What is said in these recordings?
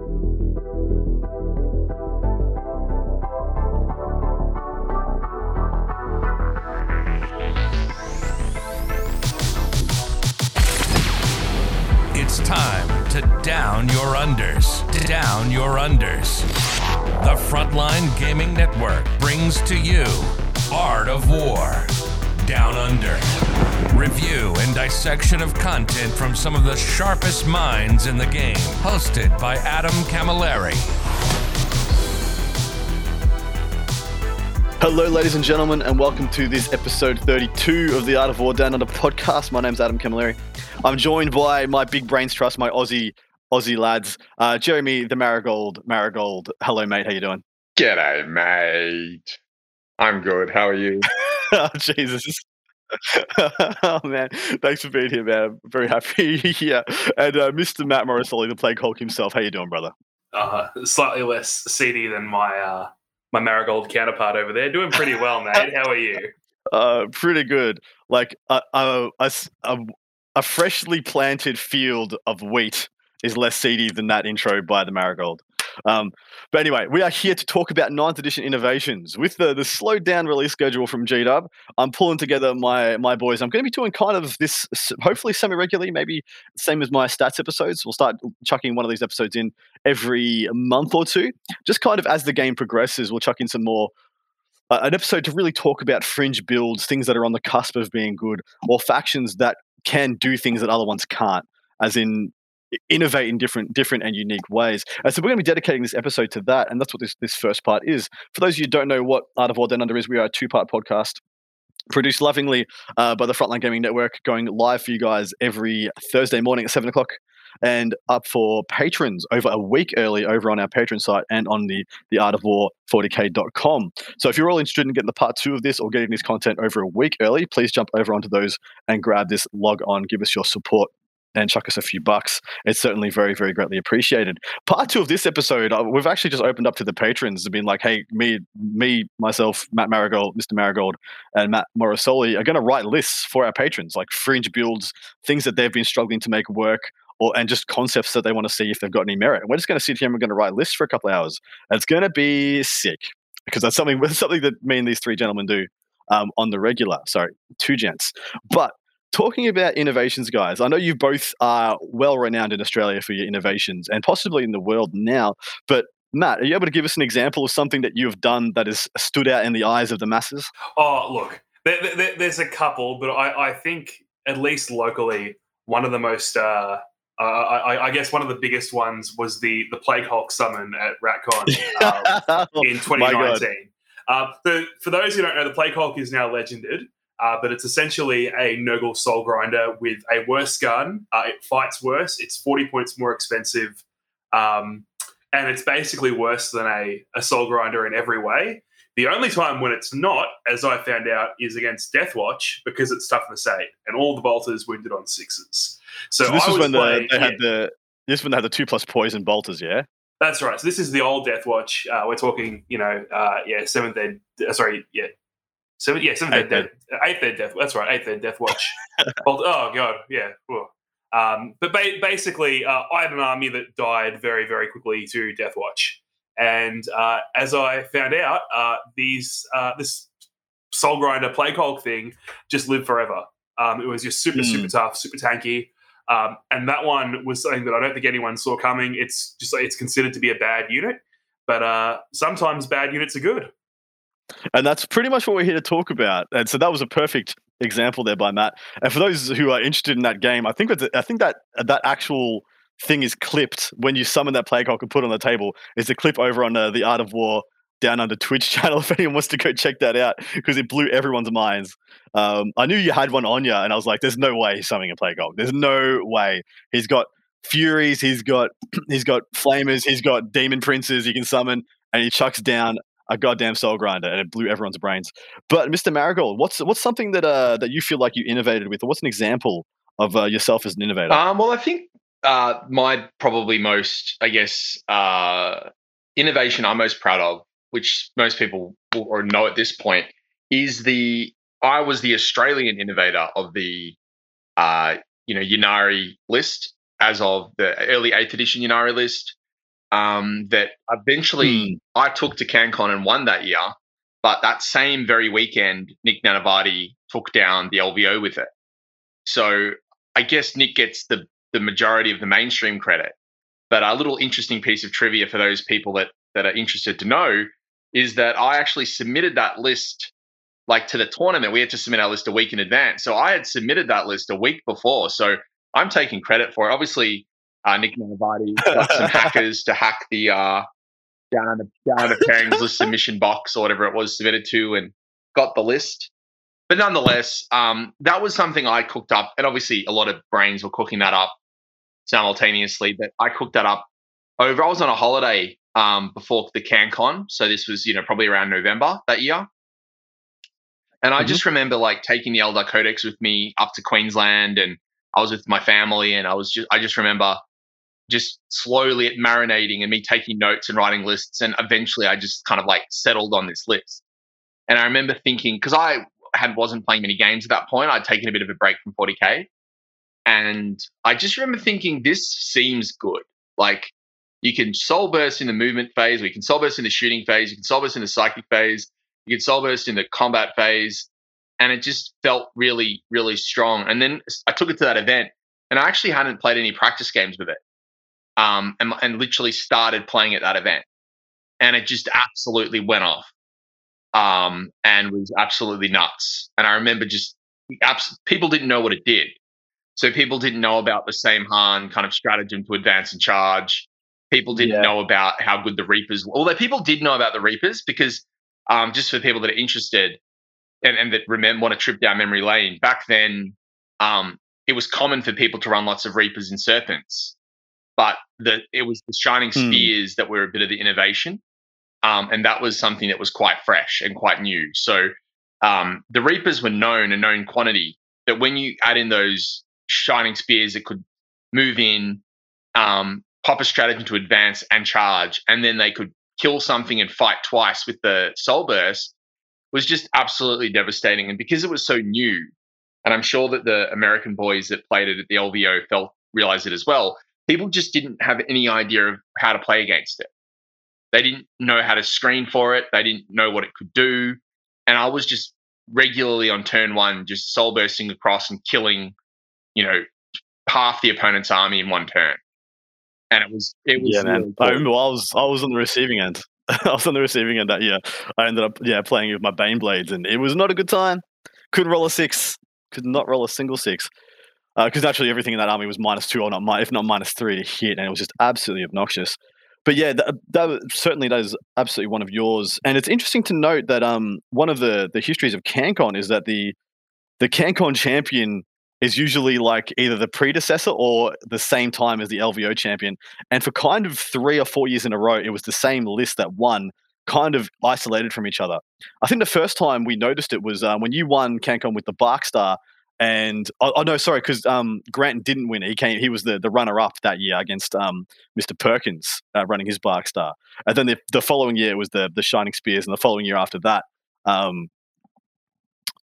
It's time to down your unders. Down your unders. The Frontline Gaming Network brings to you Art of War. Down Under. Review and dissection of content from some of the sharpest minds in the game. Hosted by Adam Camilleri. Hello, ladies and gentlemen, and welcome to this episode 32 of the Art of War Down Under podcast. My name's Adam Camilleri. I'm joined by my big brains trust, my Aussie Aussie lads, uh, Jeremy the Marigold. Marigold, hello, mate. How you doing? G'day, mate. I'm good. How are you? oh, Jesus. oh man, thanks for being here, man. I'm very happy. yeah, and uh, Mr. Matt Morosoli, the Plague Hulk himself. How you doing, brother? uh, slightly less seedy than my uh, my marigold counterpart over there. Doing pretty well, mate. How are you? Uh, pretty good. Like a, a, a, a, a freshly planted field of wheat is less seedy than that intro by the Marigold. Um, but anyway, we are here to talk about 9th edition innovations. With the, the slowed down release schedule from GDub, I'm pulling together my my boys. I'm going to be doing kind of this, hopefully semi regularly, maybe same as my stats episodes. We'll start chucking one of these episodes in every month or two. Just kind of as the game progresses, we'll chuck in some more uh, an episode to really talk about fringe builds, things that are on the cusp of being good, or factions that can do things that other ones can't, as in innovate in different different and unique ways. And so we're going to be dedicating this episode to that, and that's what this this first part is. For those of you who don't know what Art of War Down Under is, we are a two part podcast. Produced lovingly uh, by the Frontline Gaming Network, going live for you guys every Thursday morning at seven o'clock, and up for patrons over a week early over on our Patreon site and on the the Art of War 40k.com. So if you're all interested in getting the part two of this or getting this content over a week early, please jump over onto those and grab this. Log on, give us your support and chuck us a few bucks. It's certainly very, very greatly appreciated. Part two of this episode, uh, we've actually just opened up to the patrons and been like, hey, me, me, myself, Matt Marigold, Mr. Marigold, and Matt Morosoli are going to write lists for our patrons, like fringe builds, things that they've been struggling to make work. Or, and just concepts that they want to see if they've got any merit. And we're just going to sit here and we're going to write lists for a couple of hours. And it's going to be sick because that's something something that me and these three gentlemen do um, on the regular. Sorry, two gents. But talking about innovations, guys, I know you both are well renowned in Australia for your innovations and possibly in the world now. But Matt, are you able to give us an example of something that you've done that has stood out in the eyes of the masses? Oh, look, there, there, there's a couple, but I, I, think at least locally, one of the most, uh, uh, I, I, guess, one of the biggest ones was the the Plague Hulk summon at RatCon um, in 2019. Uh, the, for those who don't know, the Plague Hulk is now legended. Uh, but it's essentially a Nurgle Soul Grinder with a worse gun. Uh, it fights worse. It's 40 points more expensive. Um, and it's basically worse than a, a Soul Grinder in every way. The only time when it's not, as I found out, is against Deathwatch because it's toughness eight, and all the bolters wounded on sixes. So, so this I is when playing, the, they yeah, had the this when they had the two plus poison bolters, yeah. That's right. So this is the old Deathwatch. Uh, we're talking, you know, uh, yeah, seventh ed. Uh, sorry, yeah, Seven, yeah, seventh Eighth death, eighth ed death. That's right, eighth ed death watch. oh, oh god, yeah. Um, but ba- basically, uh, I had an army that died very, very quickly to Death Watch, and uh, as I found out, uh, these uh, this Soul Grinder Plague Hulk thing just lived forever. Um, it was just super, Mm. super tough, super tanky. Um, and that one was something that I don't think anyone saw coming. It's just it's considered to be a bad unit, but uh, sometimes bad units are good. And that's pretty much what we're here to talk about. And so that was a perfect example there by Matt. And for those who are interested in that game, I think I think that that actual thing is clipped when you summon that plague hulk and put on the table. Is a clip over on uh, the Art of War down under Twitch channel if anyone wants to go check that out because it blew everyone's minds. Um, I knew you had one on you, and I was like, "There's no way he's summoning a hulk. There's no way he's got." Furies, he's got he's got flamers, he's got demon princes he can summon, and he chucks down a goddamn soul grinder, and it blew everyone's brains. But Mr. Marigold, what's what's something that uh that you feel like you innovated with, or what's an example of uh, yourself as an innovator? Um, well, I think uh, my probably most, I guess, uh, innovation I'm most proud of, which most people will or know at this point, is the I was the Australian innovator of the uh, you know Ynnari list as of the early eighth edition Ynnari list. Um, that eventually I took to CanCon and won that year. But that same very weekend, Nick Nanavati took down the LVO with it. So I guess Nick gets the the majority of the mainstream credit. But a little interesting piece of trivia for those people that that are interested to know is that I actually submitted that list like to the tournament. We had to submit our list a week in advance. So I had submitted that list a week before. So I'm taking credit for it. Obviously, uh, Nick Nanavati got some hackers to hack the uh, down the down the pairings list submission box or whatever it was submitted to and got the list. But nonetheless, um, that was something I cooked up, and obviously a lot of brains were cooking that up simultaneously. But I cooked that up over. I was on a holiday um, before the CanCon, so this was you know probably around November that year. And I mm-hmm. just remember like taking the Eldar Codex with me up to Queensland, and I was with my family, and I was just I just remember just slowly at marinating and me taking notes and writing lists. And eventually I just kind of like settled on this list. And I remember thinking, because I had wasn't playing many games at that point, I'd taken a bit of a break from 40K. And I just remember thinking, this seems good. Like you can soul burst in the movement phase, you can soul burst in the shooting phase, you can soul burst in the psychic phase, you can soul burst in the combat phase. And it just felt really, really strong. And then I took it to that event and I actually hadn't played any practice games with it um, and, and literally started playing at that event. And it just absolutely went off um, and was absolutely nuts. And I remember just abs- people didn't know what it did. So people didn't know about the Saim-Hann kind of stratagem to advance and charge. People didn't yeah. know about how good the Reapers were. Although people did know about the Reapers because um, just for people that are interested and, and that remember want to trip down memory lane, back then um, it was common for people to run lots of Reapers and Serpents but the, it was the shining spears mm. that were a bit of the innovation. Um, and that was something that was quite fresh and quite new. So um, the Reapers were known a known quantity that when you add in those shining spears, it could move in, um, pop a strategy to advance and charge, and then they could kill something and fight twice with the soul burst was just absolutely devastating. And because it was so new, and I'm sure that the American boys that played it at the LVO felt realized it as well people just didn't have any idea of how to play against it. They didn't know how to screen for it. They didn't know what it could do. And I was just regularly on turn one, just soul bursting across and killing, you know, half the opponent's army in one turn. And it was, it was. Yeah, really man. Cool. I remember I was, I was on the receiving end. I was on the receiving end that year. I ended up, yeah, playing with my Bane Blades, and it was not a good time. Couldn't roll a six. Could not roll a single six because uh, naturally everything in that army was minus two or not, if not minus three to hit, and it was just absolutely obnoxious. But yeah, that, that certainly that is absolutely one of yours, and it's interesting to note that um one of the the histories of CanCon is that the the CanCon champion is usually like either the predecessor or the same time as the LVO champion, and for kind of three or four years in a row, it was the same list that won kind of isolated from each other. I think the first time we noticed it was um, when you won CanCon with the Barkstar and oh, oh no, sorry, because um, Grant didn't win. He came. He was the, the runner up that year against um, Mr. Perkins uh, running his Bark Star. And then the, the following year was the the Shining Spears, and the following year after that, um,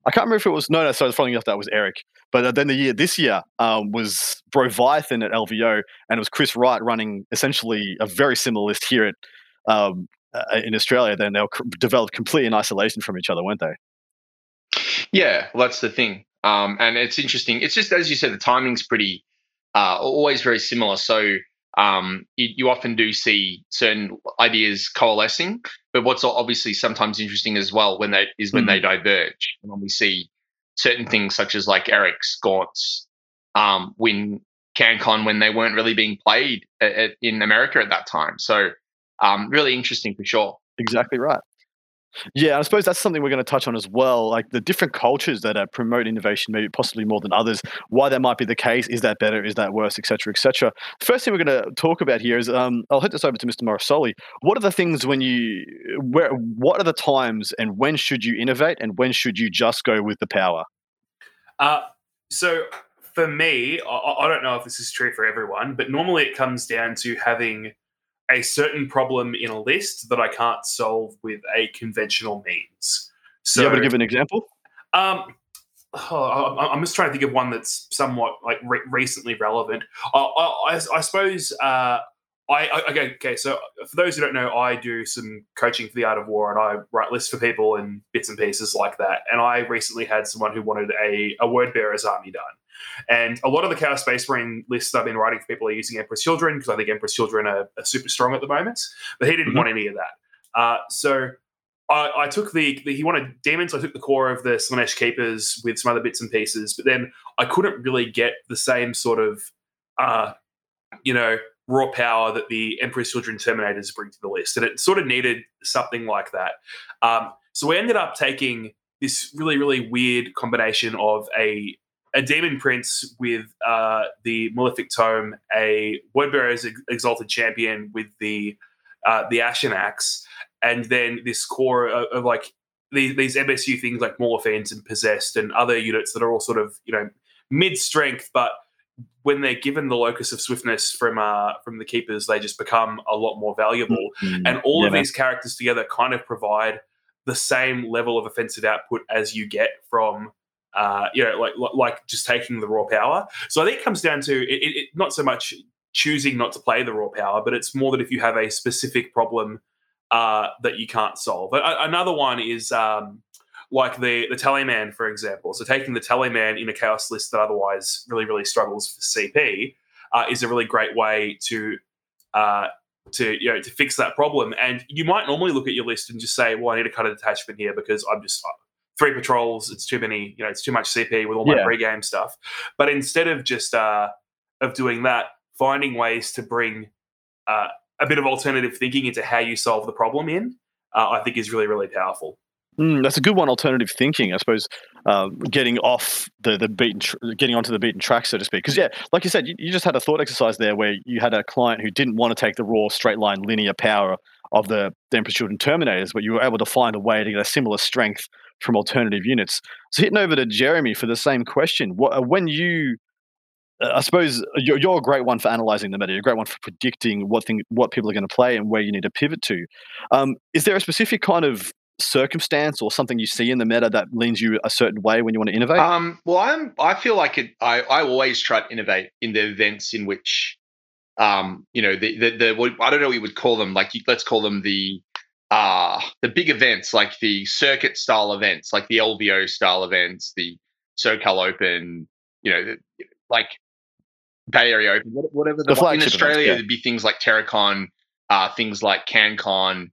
I can't remember if it was no, no. Sorry, the following year after that was Eric. But uh, then the year this year um, was Broviathan at LVO, and it was Chris Wright running essentially a very similar list here at um, uh, in Australia. Then they were developed completely in isolation from each other, weren't they? Yeah, well, that's the thing. Um, and it's interesting. It's just as you said, the timing's pretty uh, always very similar. So um, you, you, often do see certain ideas coalescing, but what's obviously sometimes interesting as well when they is when mm. they diverge. And when we see certain things such as like Eric's Gaunts um, win CanCon when they weren't really being played at, at, in America at that time. So um, really interesting for sure. Exactly right. Yeah, I suppose that's something we're going to touch on as well. Like the different cultures that uh, promote innovation, maybe possibly more than others. Why that might be the case? Is that better? Is that worse? Etc. Etc. First thing we're going to talk about here is um, I'll hit this over to Mr. Morosoli. What are the things when you where? What are the times and when should you innovate and when should you just go with the power? Uh, so for me, I, I don't know if this is true for everyone, but normally it comes down to having a certain problem in a list that I can't solve with a conventional means. So, you able to give an example? Um, oh, I'm just trying to think of one that's somewhat like re- recently relevant. I, I, I suppose uh, I, I okay, okay. So for those who don't know, I do some coaching for the Art of War, and I write lists for people and bits and pieces like that. And I recently had someone who wanted a a word bearer's army done, and a lot of the Chaos Space Marine lists I've been writing for people are using Emperor's Children because I think Emperor's Children are, are, super strong at the moment. But he didn't mm-hmm. want any of that. Uh, so I, I, took the, the, he wanted demons. I took the core of the Slaanesh Keepers with some other bits and pieces, but then I couldn't really get the same sort of, uh, you know, raw power that the Emperor's Children Terminators bring to the list, and it sort of needed something like that. Um, so we ended up taking this really really weird combination of a a demon prince with uh, the malefic tome, a wordbearer's exalted champion with the uh, the ashen axe, and then this core of, of like these, these, MSU things like Maulerfiend and Possessed and other units that are all sort of you know mid strength, but when they're given the locus of swiftness from uh, from the keepers, they just become a lot more valuable. Mm-hmm. And all yeah. of these characters together kind of provide the same level of offensive output as you get from uh, you know, like like just taking the raw power. So I think it comes down to it, it, not so much choosing not to play the raw power, but it's more that if you have a specific problem uh, that you can't solve. another one is um, like the the Tallyman, for example. So taking the Tallyman in a chaos list that otherwise really really struggles for CP uh, is a really great way to. Uh, to you know to fix that problem, and you might normally look at your list and just say, "Well, I need to cut a detachment here because I'm just three patrols. It's too many. You know, it's too much CP with all my yeah. pre-game stuff. But instead of just uh, of doing that, finding ways to bring uh, a bit of alternative thinking into how you solve the problem in, uh, I think is really really powerful. Mm, that's a good one. Alternative thinking, I suppose, uh, getting off the the beaten, tr- getting onto the beaten track, so to speak. Because yeah, like you said, you, you, just had a thought exercise there where you had a client who didn't want to take the raw straight line linear power of the, Emperor's Children Terminators, but you were able to find a way to get a similar strength from alternative units. So hitting over to Jeremy for the same question. What, uh, when you, uh, I suppose you're, you're, a great one for analyzing the meta. You're a great one for predicting what thing, what people are going to play and where you need to pivot to. Um, is there a specific kind of circumstance or something you see in the meta that leans you a certain way when you want to innovate? Um, well, I'm. I feel like it. I, I always try to innovate in the events in which, um, you know, the the, the I don't know what you would call them. Like let's call them the uh, the big events like the circuit style events, like the LVO style events, the SoCal Open, you know, the, like Bay Area Open, whatever the, the in Australia, events, yeah. there'd be things like Terracon, uh, things like CanCon,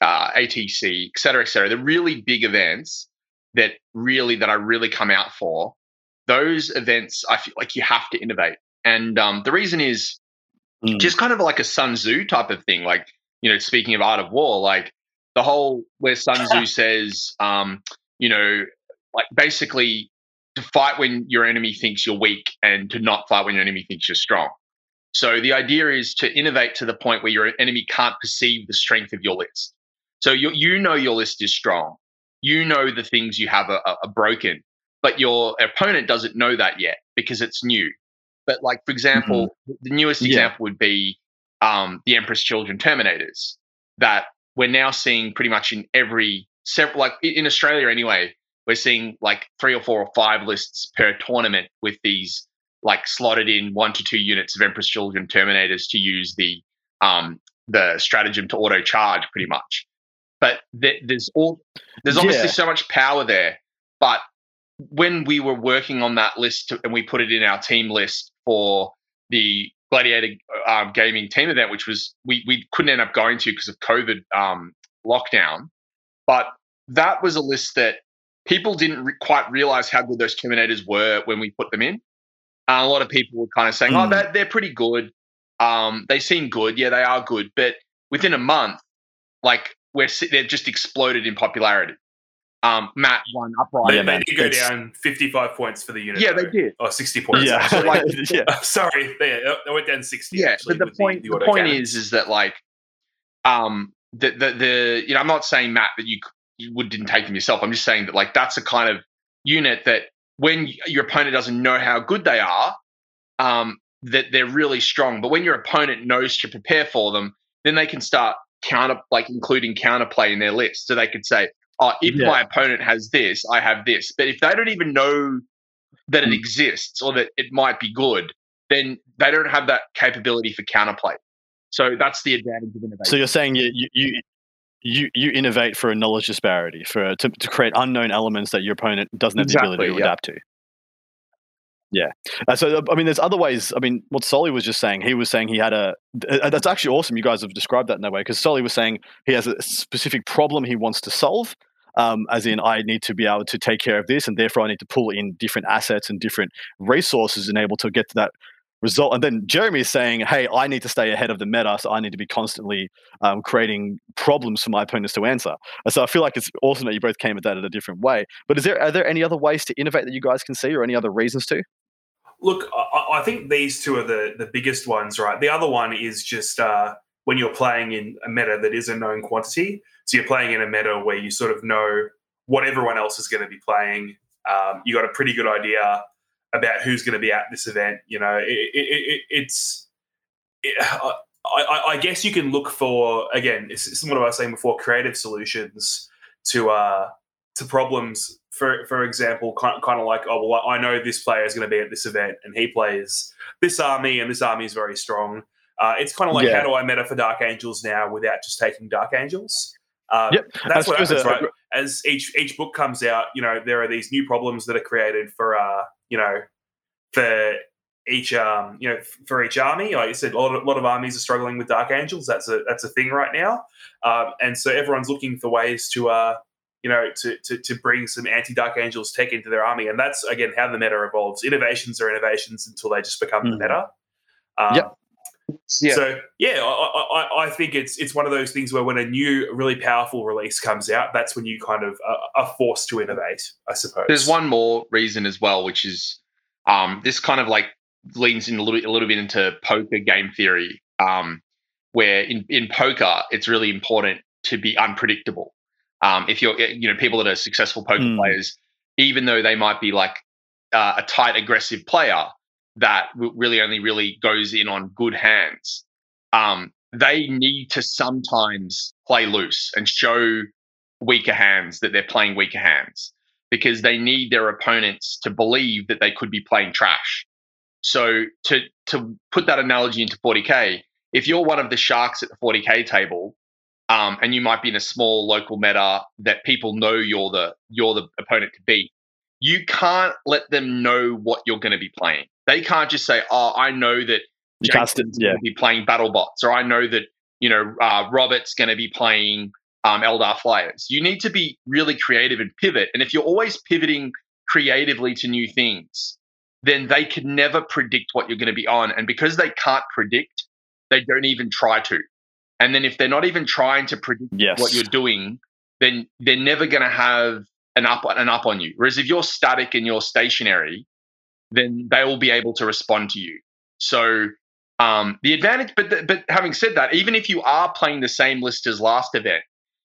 uh, ATC, et cetera, et cetera. The really big events that really that I really come out for. Those events, I feel like you have to innovate, and um, the reason is mm. just kind of like a Sun Tzu type of thing, like you know, speaking of art of war, like the whole where Sun Tzu says, um, you know, like basically to fight when your enemy thinks you're weak and to not fight when your enemy thinks you're strong. So the idea is to innovate to the point where your enemy can't perceive the strength of your list. So you you know your list is strong. You know the things you have are, are broken, but your opponent doesn't know that yet because it's new. But like for example, mm-hmm. the newest yeah. example would be um, the Emperor's Children Terminators that we're now seeing pretty much in every several like in Australia anyway. We're seeing like three or four or five lists per tournament with these like slotted in one to two units of Emperor's Children Terminators to use the um, the stratagem to auto charge pretty much. But th- there's all there's obviously yeah. so much power there. But when we were working on that list to, and we put it in our team list for the Gladiator um, gaming team event, which was we we couldn't end up going to because of COVID um, lockdown. But that was a list that people didn't re- quite realize how good those Terminators were when we put them in. Uh, a lot of people were kind of saying, mm. "Oh, hmm. they're, they're pretty good. Um, they seem good. Yeah, they are good." But within a month, like we're they've just exploded in popularity um, Matt won upright. They, they did go it's, down 55 points for the unit. Yeah, though. they did. Or 60 points. Yeah. So like, yeah. sorry, they, they went down 60. Yeah, actually, but the point, the, the, the point is, is that like, um, the, the, the, you know, I'm not saying, Matt, that you, you would, didn't take them yourself. I'm just saying that like, that's a kind of unit that when your opponent doesn't know how good they are, um, that they're really strong. But when your opponent knows to prepare for them, then they can start counter, like including counterplay in their list. So they could say, oh, if yeah. my opponent has this, I have this. But if they don't even know that it mm. exists or that it might be good, then they don't have that capability for counterplay. So that's the advantage of innovation. So you're saying you you you you innovate for a knowledge disparity for to, to create unknown elements that your opponent doesn't have Exactly, the ability to yeah. adapt to. Yeah. Uh, so I mean, there's other ways. I mean, what Solly was just saying, he was saying he had a. Uh, that's actually awesome. You guys have described that in that way because Solly was saying he has a specific problem he wants to solve. Um, as in, I need to be able to take care of this, and therefore I need to pull in different assets and different resources and able to get to that result. And then Jeremy is saying, "Hey, I need to stay ahead of the meta, so I need to be constantly um, creating problems for my opponents to answer." And so I feel like it's awesome that you both came at that in a different way. But is there are there any other ways to innovate that you guys can see, or any other reasons to? Look, I, I think these two are the the biggest ones, right? The other one is just uh, when you're playing in a meta that is a known quantity. So you're playing in a meta where you sort of know what everyone else is going to be playing. Um, you got a pretty good idea about who's going to be at this event. You know, it, it, it, it's. It, I, I, I guess you can look for again. It's to what I was saying before. Creative solutions to uh, to problems. For for example, kind kind of like oh well, I know this player is going to be at this event and he plays this army and this army is very strong. Uh, it's kind of like Yeah. how do I meta for Dark Angels now without just taking Dark Angels? Uh, Yep. that's what happens, a- right? As each each book comes out, you know there are these new problems that are created for uh, you know for each um you know for each army. Like you said, a lot of, a lot of armies are struggling with Dark Angels. That's a that's a thing right now, um, and so everyone's looking for ways to uh you know to to, to bring some anti Dark Angels tech into their army, and that's again how the meta evolves. Innovations are innovations until they just become the Mhm. meta. Um, Yep. yeah. so yeah, I, I, I think it's it's one of those things where when a new really powerful release comes out, that's when you kind of uh, are forced to innovate. I suppose. There's one more reason as well, which is um, this kind of like leans in a little, a little bit into poker game theory, um, where in, in poker it's really important to be unpredictable. Um, if you're, you know, people that are successful poker Hmm. players, even though they might be like uh, a tight, aggressive player that really only really goes in on good hands, um, they need to sometimes play loose and show weaker hands that they're playing weaker hands because they need their opponents to believe that they could be playing trash. So to to put that analogy into 40k, if you're one of the sharks at the 40k table, um, and you might be in a small local meta that people know you're the you're the opponent to beat, you can't let them know what you're going to be playing. They can't just say, "Oh, I know that You can't st- Jason's yeah. going to be playing battle bots," or "I know that you know uh, Robert's going to be playing um, Eldar Flyers." You need to be really creative and pivot. And if you're always pivoting creatively to new things, then they can never predict what you're going to be on. And because they can't predict, they don't even try to. And then if they're not even trying to predict Yes. what you're doing, then they're never going to have an up an up on you. Whereas if you're static and you're stationary, then they will be able to respond to you. So um, the advantage, but th- but having said that, even if you are playing the same list as last event,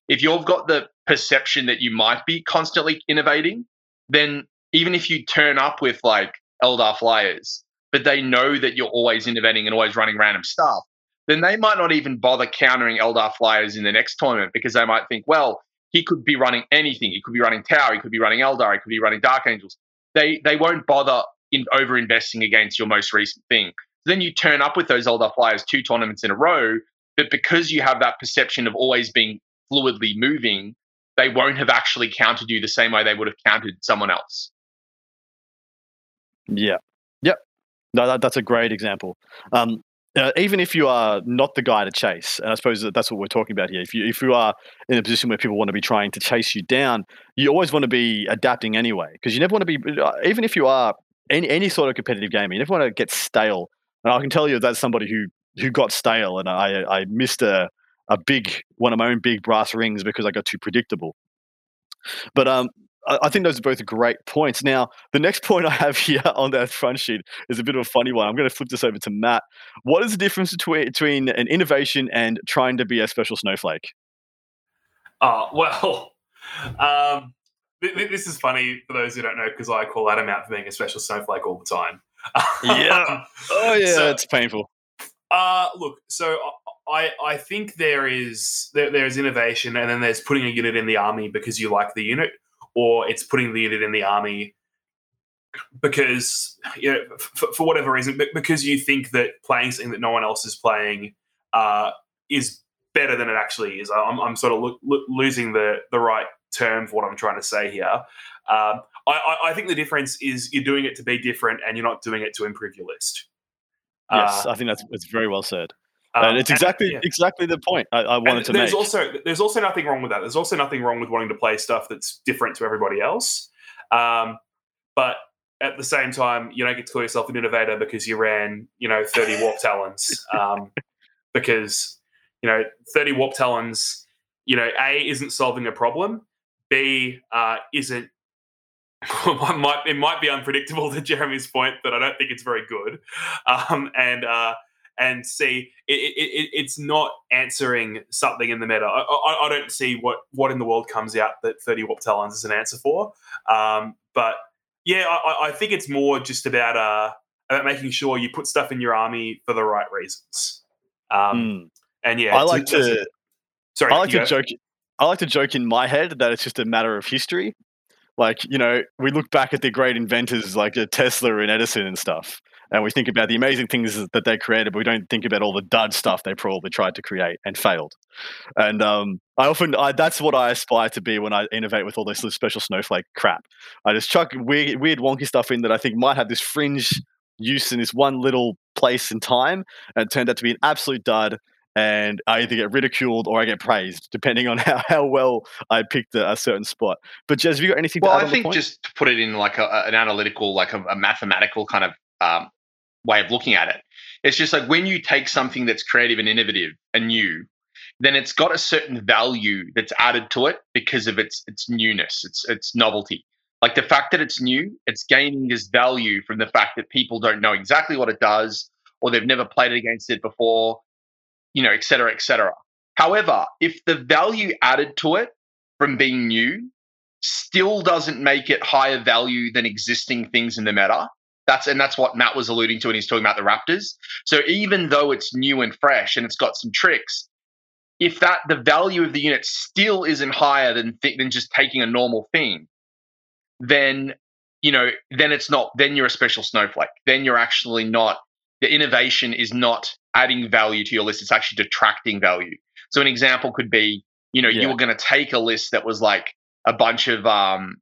if you've got the perception that you might be constantly innovating, then even if you turn up with like Eldar Flyers, but they know that you're always innovating and always running random stuff, then they might not even bother countering Eldar Flyers in the next tournament because they might think, well, he could be running anything. He could be running Tau. He could be running Eldar. He could be running Dark Angels. They they won't bother in over investing against your most recent thing. Then you turn up with those Eldar Flyers two tournaments in a row, but because you have that perception of always being fluidly moving, they won't have actually countered you the same way they would have countered someone else. Yeah. Yep. No, that, that's a great example. Um, uh, even if you are not the guy to chase, and I suppose that that's what we're talking about here. If you if you are in a position where people want to be trying to chase you down, you always want to be adapting anyway, because you never want to be. uh, Even if you are any any sort of competitive game, you never want to get stale. And I can tell you that's somebody who who got stale, and I I missed a a big one of my own big brass rings because I got too predictable. But um, I, think those are both great points. Now, the next point I have here on that front sheet is a bit of a funny one. I'm going to flip this over to Matt. What is the difference between, between an innovation and trying to be a special snowflake? Oh well, um, th- th- this is funny for those who don't know because I call Adam out for being a special snowflake all the time. Yeah. Oh yeah, So- it's painful. Uh, look, so I I think there is there, there's innovation, and then there's putting a unit in the army because you like the unit, or it's putting the unit in the army because you know f- for whatever reason, because you think that playing something that no one else is playing uh, is better than it actually is. I'm, I'm sort of lo- lo- losing the the right term for what I'm trying to say here. Um, I, I, think the difference is you're doing it to be different, and you're not doing it to improve your list. Yes, uh, I think that's it's very well said. Um, and it's exactly and, yeah. exactly the point I, I wanted and to there's make. Also, there's also nothing wrong with that. There's also nothing wrong with wanting to play stuff that's different to everybody else. Um, but at the same time, you don't get to call yourself an innovator because you ran, you know, 30 warp talons. Um, because, you know, 30 warp talons, you know, A, isn't solving a problem. B, uh, isn't might it might be unpredictable to Jeremy's point, but I don't think it's very good. Um, and uh, and see it, it, it's not answering something in the meta. I, I, I, don't see what what in the world comes out that thirty warp talons is an answer for. Um, but yeah, I, I, think it's more just about uh, about making sure you put stuff in your army for the right reasons. Um, mm. And yeah, I like to. Sorry, I like to go. joke. I like to joke in my head that it's just a matter of history. Like you know, we look back at the great inventors like Tesla and Edison and stuff, and we think about the amazing things that they created, but we don't think about all the dud stuff they probably tried to create and failed. And um, I often, I, that's what I aspire to be when I innovate with all this special snowflake crap. I just chuck weird, weird, wonky stuff in that I think might have this fringe use in this one little place and time, and it turned out to be an absolute dud and I either get ridiculed or I get praised, depending on how, how well I picked a, a certain spot. But Jez, have you got anything? Well, I think just to put it in like a, an analytical, like a, a mathematical kind of um, way of looking at it, it's just like when you take something that's creative and innovative and new, then it's got a certain value that's added to it because of its its newness, its its novelty. Like the fact that it's new, it's gaining this value from the fact that people don't know exactly what it does or they've never played it against it before you know, et cetera, et cetera. However, if the value added to it from being new still doesn't make it higher value than existing things in the meta, that's and that's what Matt was alluding to when he's talking about the Raptors. So even though it's new and fresh and it's got some tricks, if that the value of the unit still isn't higher than th- than just taking a normal thing, then you know then it's not then you're a special snowflake. Then you're actually not the innovation is not adding value to your list, it's actually detracting value. So an example could be, you know, yeah. you were going to take a list that was like a bunch of um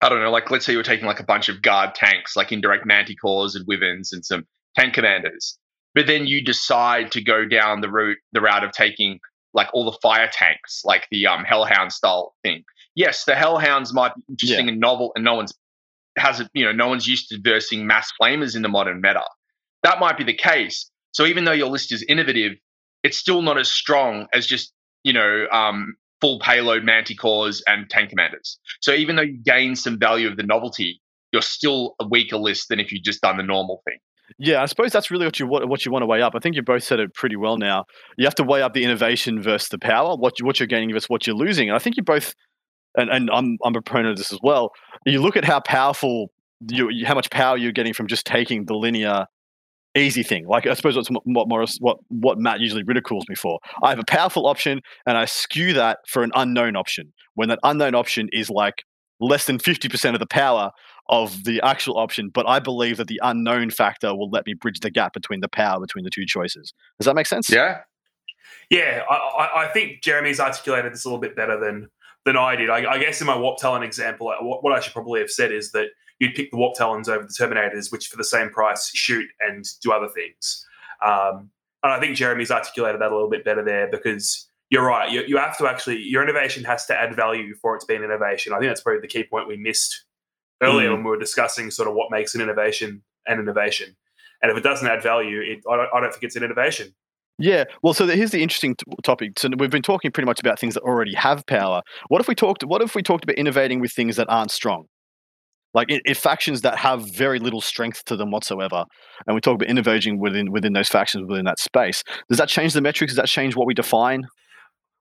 I don't know, like let's say you were taking like a bunch of guard tanks, like indirect manticores and wyverns and some tank commanders. But then you decide to go down the route the route of taking like all the fire tanks, like the um hellhound style thing. Yes, the hellhounds might be interesting yeah. and novel and no one's has it, you know, no one's used to versing mass flamers in the modern meta. That might be the case. So even though your list is innovative, it's still not as strong as just you know um, full payload manticores and tank commanders. So even though you gain some value of the novelty, you're still a weaker list than if you just done the normal thing. Yeah, I suppose that's really what you what you want to weigh up. I think you both said it pretty well. Now you have to weigh up the innovation versus the power. What you, what you're gaining versus what you're losing. And I think you both, and, and I'm I'm a proponent of this as well. You look at how powerful you how much power you're getting from just taking the linear easy thing. Like I suppose what's what Morris what what Matt usually ridicules me for. I have a powerful option and I skew that for an unknown option. When that unknown option is like less than 50% of the power of the actual option, but I believe that the unknown factor will let me bridge the gap between the power between the two choices. Does that make sense? Yeah. Yeah, I, I think Jeremy's articulated this a little bit better than than I did. I, I guess in my Warp Talon example, what, what I should probably have said is that you'd pick the Warp Talons over the Terminators, which for the same price shoot and do other things. Um, and I think Jeremy's articulated that a little bit better there because you're right. You, you have to actually, your innovation has to add value for it to be an innovation. I think that's probably the key point we missed earlier mm. when we were discussing sort of what makes an innovation an innovation. And if it doesn't add value, it, I, don't, I don't think it's an innovation. Yeah, well, so here's the interesting t- topic. So we've been talking pretty much about things that already have power. What if we talked? What if we talked about innovating with things that aren't strong? Like in, factions that have very little strength to them whatsoever and we talk about innovating within within those factions within that space does that change the metrics? Does that change what we define?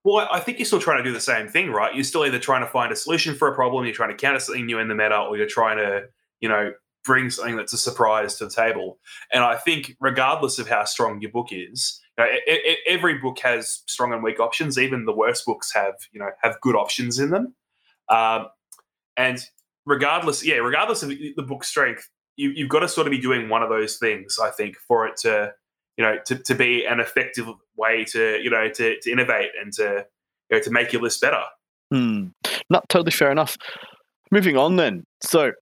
Well i think you're still trying to do the same thing right? You're still either trying to find a solution for a problem you're trying to counter something new in the meta or you're trying to you know bring something that's a surprise to the table. And i think regardless of how strong your book is you know, it, it, every book has strong and weak options. Even the worst books have you know have good options in them. Um, and regardless, yeah, regardless of the book strength, you, have got to sort of be doing one of those things, I think, for it to you know to, to be an effective way to you know to, to innovate and to you know to make your list better. Hmm. Not totally fair enough. Moving on then. So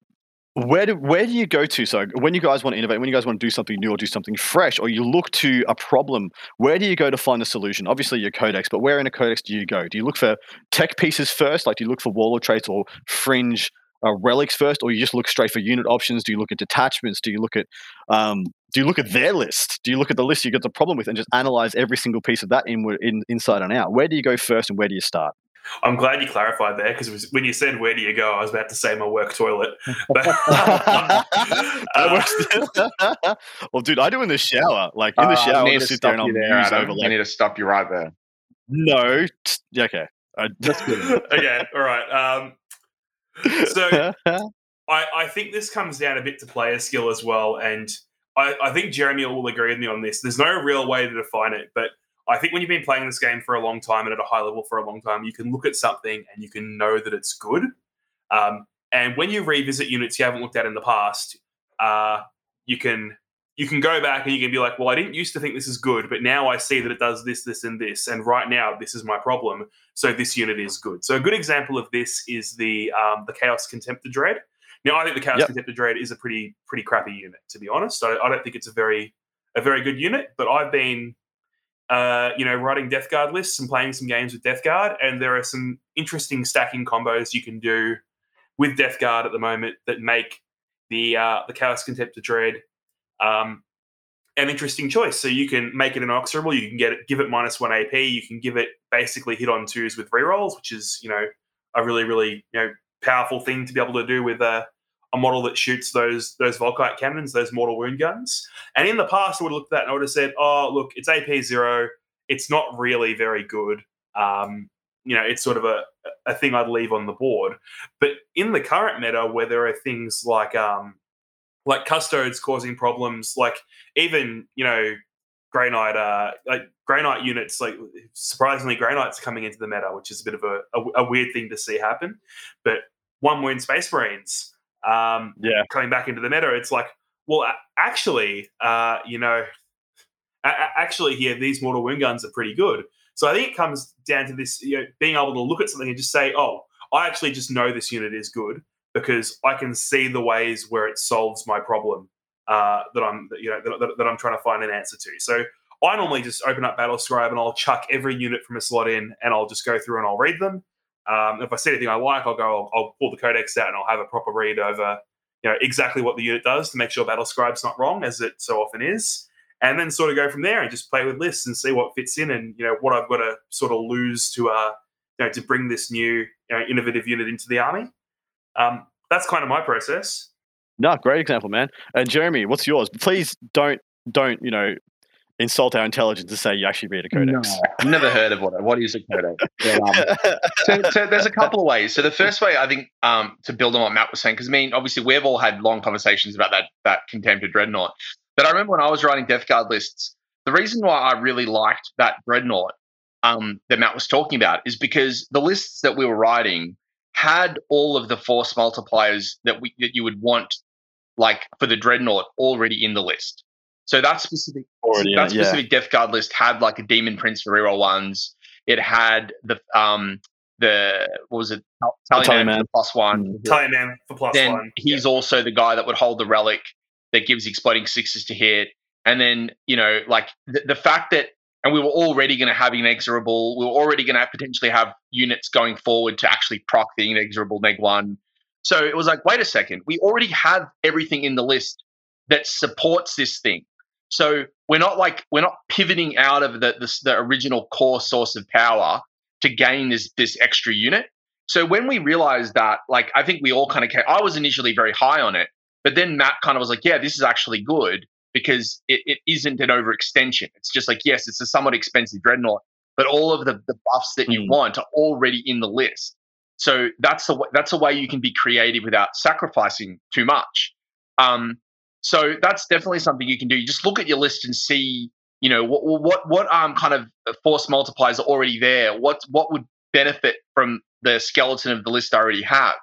where do where do you go to? So when you guys want to innovate, when you guys want to do something new or do something fresh, or you look to a problem, where do you go to find the solution? Obviously your codex, but where in a codex do you go? Do you look for tech pieces first? Like do you look for warlord traits or fringe uh, relics first, or you just look straight for unit options? Do you look at detachments? Do you look at um, do you look at their list? Do you look at the list you got the problem with and just analyze every single piece of that inward, in, inside and out? Where do you go first, and where do you start? I'm glad you clarified there because when you said where do you go, I was about to say my work toilet. But, uh, well, dude, I do in the shower. Like in the Uh, shower, I I need just to sit there and stop I'll you there, muse Adam. I need to stop you right there. no. t- Okay. I, okay, all right. Um, so I, I think this comes down a bit to player skill as well, and I, I think Jeremy will agree with me on this. There's no real way to define it, but I think when you've been playing this game for a long time and at a high level for a long time, you can look at something and you can know that it's good. Um, and when you revisit units you haven't looked at in the past, uh, you can you can go back and you can be like, well, I didn't used to think this is good, but now I see that it does this, this, and this, and right now this is my problem. So this unit is good. So a good example of this is the um, the Chaos Contemptor Dread. Now I think the Chaos Yep. Contemptor Dread is a pretty pretty crappy unit, to be honest. I, I don't think it's a very a very good unit, but I've been uh, you know, writing Death Guard lists and playing some games with Death Guard, and there are some interesting stacking combos you can do with Death Guard at the moment that make the uh, the Chaos Contempt Contemptor Dread um, an interesting choice. So you can make it an Inexorable, you can get it, give it minus one AP, you can give it basically hit on twos with rerolls, which is you know a really really you know powerful thing to be able to do with a, a model that shoots those those Volkite cannons, those mortal wound guns. And in the past, I would have looked at that and I would have said, "Oh, look, it's AP zero. It's not really very good. Um, you know, it's sort of a a thing I'd leave on the board." But in the current meta, where there are things like um, like custodes causing problems, like even you know, Knight, uh, like Knight units, like surprisingly, Knights coming into the meta, which is a bit of a, a, a weird thing to see happen. But one wound Space Marines, um, Yeah. coming back into the meta, it's like, well, actually, uh, you know, actually, here these mortal wound guns are pretty good. So I think it comes down to this, you know, being able to look at something and just say, oh, I actually just know this unit is good because I can see the ways where it solves my problem uh, that I'm, you know, that, that, that I'm trying to find an answer to. So I normally just open up Battle Scribe and I'll chuck every unit from a slot in and I'll just go through and I'll read them. Um, if I see anything I like, I'll go, I'll, I'll pull the codex out and I'll have a proper read over, you know, exactly what the unit does to make sure Battle Scribe's not wrong, as it so often is. And then sort of go from there and just play with lists and see what fits in and, you know, what I've got to sort of lose to, uh, you know, to bring this new, you know, innovative unit into the army. Um, that's kind of my process. No, great example, man. And Jeremy, what's yours? Please don't don't you know insult our intelligence to say you actually read a codex. No, I've never heard of what what is a codex. But, um, so, so there's a couple of ways. So the first way, I think, um, to build on what Matt was saying, because I mean, obviously, we've all had long conversations about that that Contemptor Dreadnought. But I remember when I was writing Death Guard lists, the reason why I really liked that Dreadnought um, that Matt was talking about is because the lists that we were writing had all of the force multipliers that we that you would want, like for the Dreadnought, already in the list. So that specific Already that it, yeah. specific Death Guard list had like a Demon Prince for reroll ones. It had the um the what was it Tallyman Tallyman. for the plus one. Mm. Tell you, man, for plus Then one. he's also the guy that would hold the relic that gives exploding sixes to hit. And then you know like the, the fact that and we were already going to have inexorable. We were already going to potentially have units going forward to actually proc the inexorable neg one. So it was like, wait a second, we already have everything in the list that supports this thing. So we're not like we're not pivoting out of the the, the original core source of power to gain this this extra unit. So when we realized that, like I think we all kind of came. I was initially very high on it, but then Matt kind of was like, "Yeah, this is actually good because it, it isn't an overextension. It's just like yes, it's a somewhat expensive dreadnought, but all of the, the buffs that you Mm. want are already in the list. So that's the w- that's a way you can be creative without sacrificing too much. Um, so that's definitely something you can do. You just look at your list and see, you know, what what what um kind of force multipliers are already there. What what would benefit from the skeleton of the list I already have.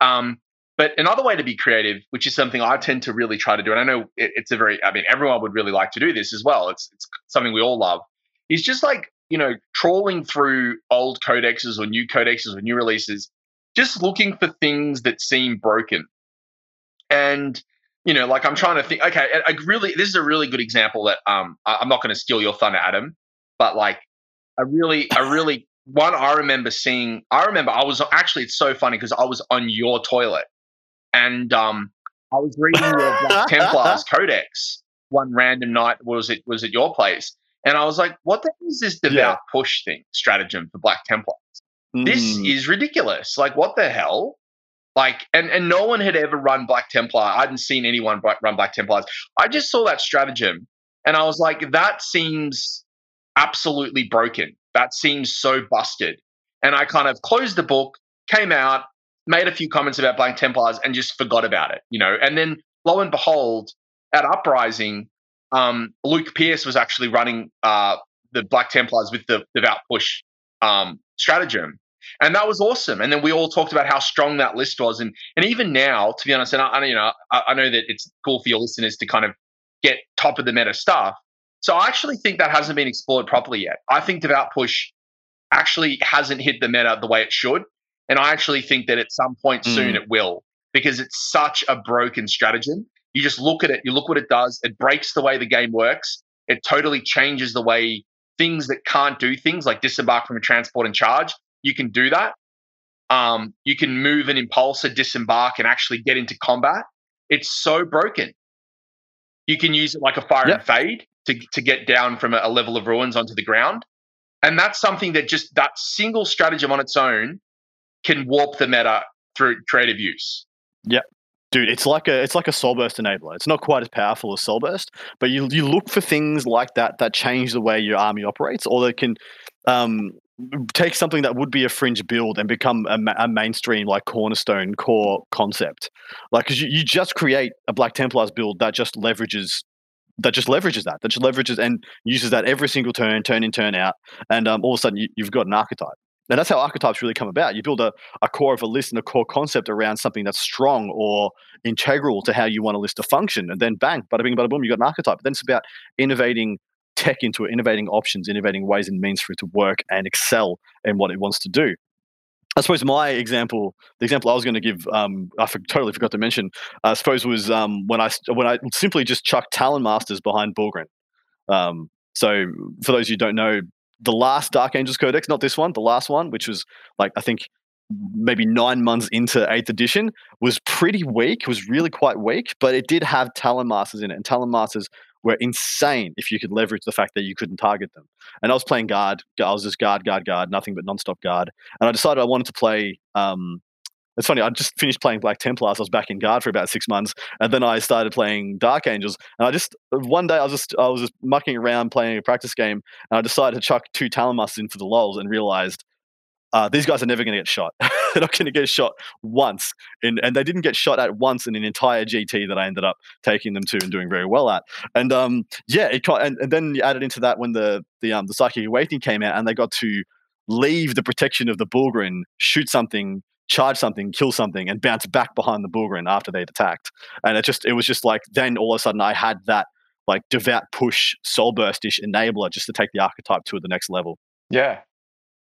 Um, But another way to be creative, which is something I tend to really try to do, and I know it, it's a very, I mean, everyone would really like to do this as well. It's it's something we all love. Is just like you know trawling through old codexes or new codexes or new releases, just looking for things that seem broken. And you know, like I'm trying to think. Okay, I really, this is a really good example that um, I, I'm not going to steal your thunder, Adam, but like, I really, I really one I remember seeing. I remember I was actually. It's so funny because I was on your toilet and um, I was reading your Black Templars Codex one random night. Was it was at your place? And I was like, "What the hell is this devout yeah. push thing stratagem for Black Templars? Mm. This is ridiculous! Like, what the hell?" Like, and and no one had ever run Black Templar. I hadn't seen anyone run Black Templars. I just saw that stratagem, and I was like, "That seems absolutely broken. That seems so busted." And I kind of closed the book, came out, made a few comments about Black Templars and just forgot about it, you know. And then lo and behold, at Uprising, um, Luke Pierce was actually running uh, the Black Templars with the devout push um, stratagem. And that was awesome. And then we all talked about how strong that list was. And and even now, to be honest, and I, you know, I, I know that it's cool for your listeners to kind of get top of the meta stuff. So I actually think that hasn't been explored properly yet. I think devout push actually hasn't hit the meta the way it should. And I actually think that at some point mm. soon it will because it's such a broken stratagem. You just look at it, you look what it does, it breaks the way the game works. It totally changes the way things that can't do things like disembark from a transport and charge, you can do that. Um, you can move an impulsor, disembark, and actually get into combat. It's so broken. You can use it like a fire yep. and fade to, to get down from a, a level of ruins onto the ground. And that's something that just that single stratagem on its own can warp the meta through creative use. Yeah. Dude, it's like a it's like a soul burst enabler. It's not quite as powerful as soul burst, but you you look for things like that that change the way your army operates, or that can um, take something that would be a fringe build and become a, a mainstream like cornerstone core concept. Like, because you, you just create a Black Templars build that just leverages that just leverages that, that just leverages and uses that every single turn, turn in, turn out, and um, all of a sudden you, have got an archetype. And that's how archetypes really come about. You build a, a core of a list and a core concept around something that's strong or integral to how you want a list to function. And then bang, bada bing, bada boom, you've got an archetype. But then it's about innovating tech into it, innovating options, innovating ways and means for it to work and excel in what it wants to do. I suppose my example, the example I was going to give, um, I for, totally forgot to mention. I suppose was um, when I when I simply just chucked Talon Masters behind Bullgryn. Um, so for those who don't know, the last Dark Angels Codex, not this one, the last one, which was like I think maybe nine months into eighth edition, was pretty weak. Was really quite weak, but it did have Talon Masters in it, and Talon Masters were insane if you could leverage the fact that you couldn't target them. And I was playing guard. I was just guard, guard, guard, nothing but nonstop guard. And I decided I wanted to play um, it's funny. I just finished playing Black Templars. I was back in guard for about six months, and then I started playing Dark Angels. And I just one day I was just I was just mucking around playing a practice game, and I decided to chuck two Talon Masters in for the lols, and realized uh, these guys are never going to get shot. They're not going to get shot once, in, and they didn't get shot at once in an entire GT that I ended up taking them to and doing very well at. And um, yeah, it and, and then you added into that when the the um, the Psychic Awakening came out, and they got to leave the protection of the Bullgryn, shoot something charge something, kill something, and bounce back behind the Bullgryn after they'd attacked. And it just it was just like then all of a sudden I had that like devout push soul burstish enabler just to take the archetype to the next level. Yeah.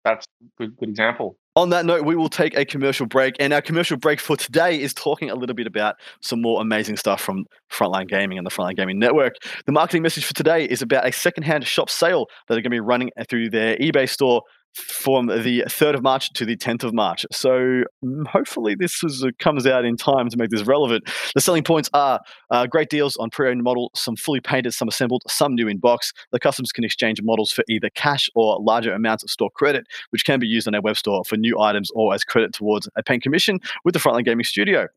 That's good good example. On that note, we will take a commercial break. And our commercial break for today is talking a little bit about some more amazing stuff from Frontline Gaming and the Frontline Gaming Network. The marketing message for today is about a secondhand shop sale that are going to be running through their eBay store from the 3rd of March to the 10th of March. So mm, hopefully this is, uh, comes out in time to make this relevant. The selling points are uh, great deals on pre-owned model, some fully painted, some assembled, some new in box. The customers can exchange models for either cash or larger amounts of store credit, which can be used on our web store for new items or as credit towards a paint commission with the Frontline Gaming Studio.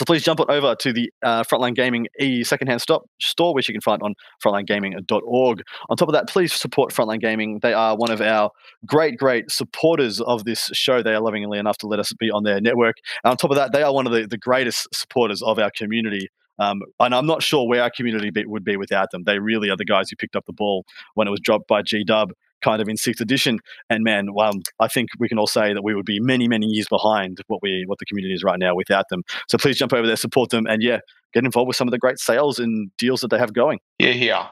So please jump on over to the uh, Frontline Gaming e secondhand stop store, which you can find on frontlinegaming.org. On top of that, please support Frontline Gaming. They are one of our great, great supporters of this show. They are lovingly enough to let us be on their network. And on top of that, they are one of the, the greatest supporters of our community. Um, and I'm not sure where our community be, would be without them. They really are the guys who picked up the ball when it was dropped by G Dub kind of in sixth edition. And man, um, I think we can all say that we would be many, many years behind what we what the community is right now without them. So please jump over there, support them, and yeah, get involved with some of the great sales and deals that they have going. Yeah, yeah.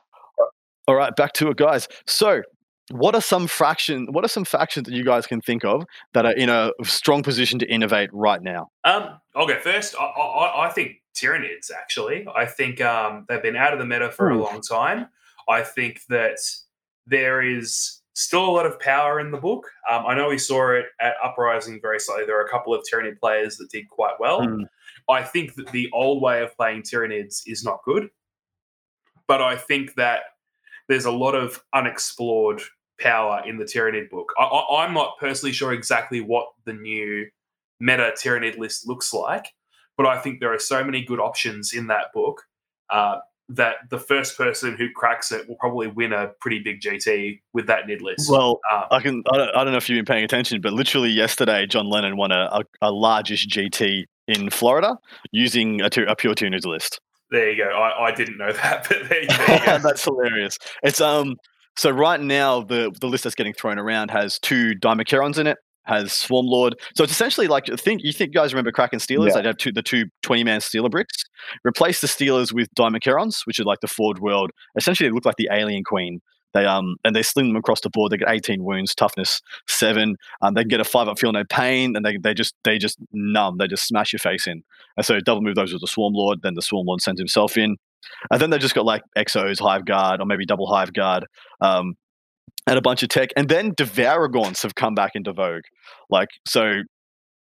All right, back to it, guys. So what are some fraction what are some factions that you guys can think of that are in a strong position to innovate right now um, i'll go first i, I, I think tyranids actually i think um, they've been out of the meta for Ooh. a long time i think that there is still a lot of power in the book um, i know we saw it at uprising very slightly there are a couple of tyranid players that did quite well mm. i think that the old way of playing tyranids is not good but i think that there's a lot of unexplored power in the Tyranid book. I, am not personally sure exactly what the new meta Tyranid list looks like, but I think there are so many good options in that book uh, that the first person who cracks it will probably win a pretty big GT with that NID list. Well, um, I can. I don't, I don't, know if you've been paying attention, but literally yesterday, John Lennon won a, a, a largest GT in Florida using a, a pure tuners list. There you go. I, I didn't know that, but there, there you go. That's hilarious. It's um so right now, the the list that's getting thrown around has two Dimachaerons in it, has Swarm Lord. So it's essentially like think you think you guys remember Kraken Stealers? Yeah. They have two the two 20 man Stealer bricks. Replace the Stealers with Dimachaerons, which are like the Forge World. Essentially, they look like the Alien Queen. They um and they sling them across the board. They get 18 wounds, toughness seven. Um, they get a five up, feel no pain, and they, they just they just numb. They just smash your face in. And so double move those with the Swarm Lord. Then the Swarm Lord sends himself in. And then they just got like Exos, Hive Guard, or maybe double Hive Guard, um, and a bunch of tech. And then Devouragons have come back into vogue. Like, so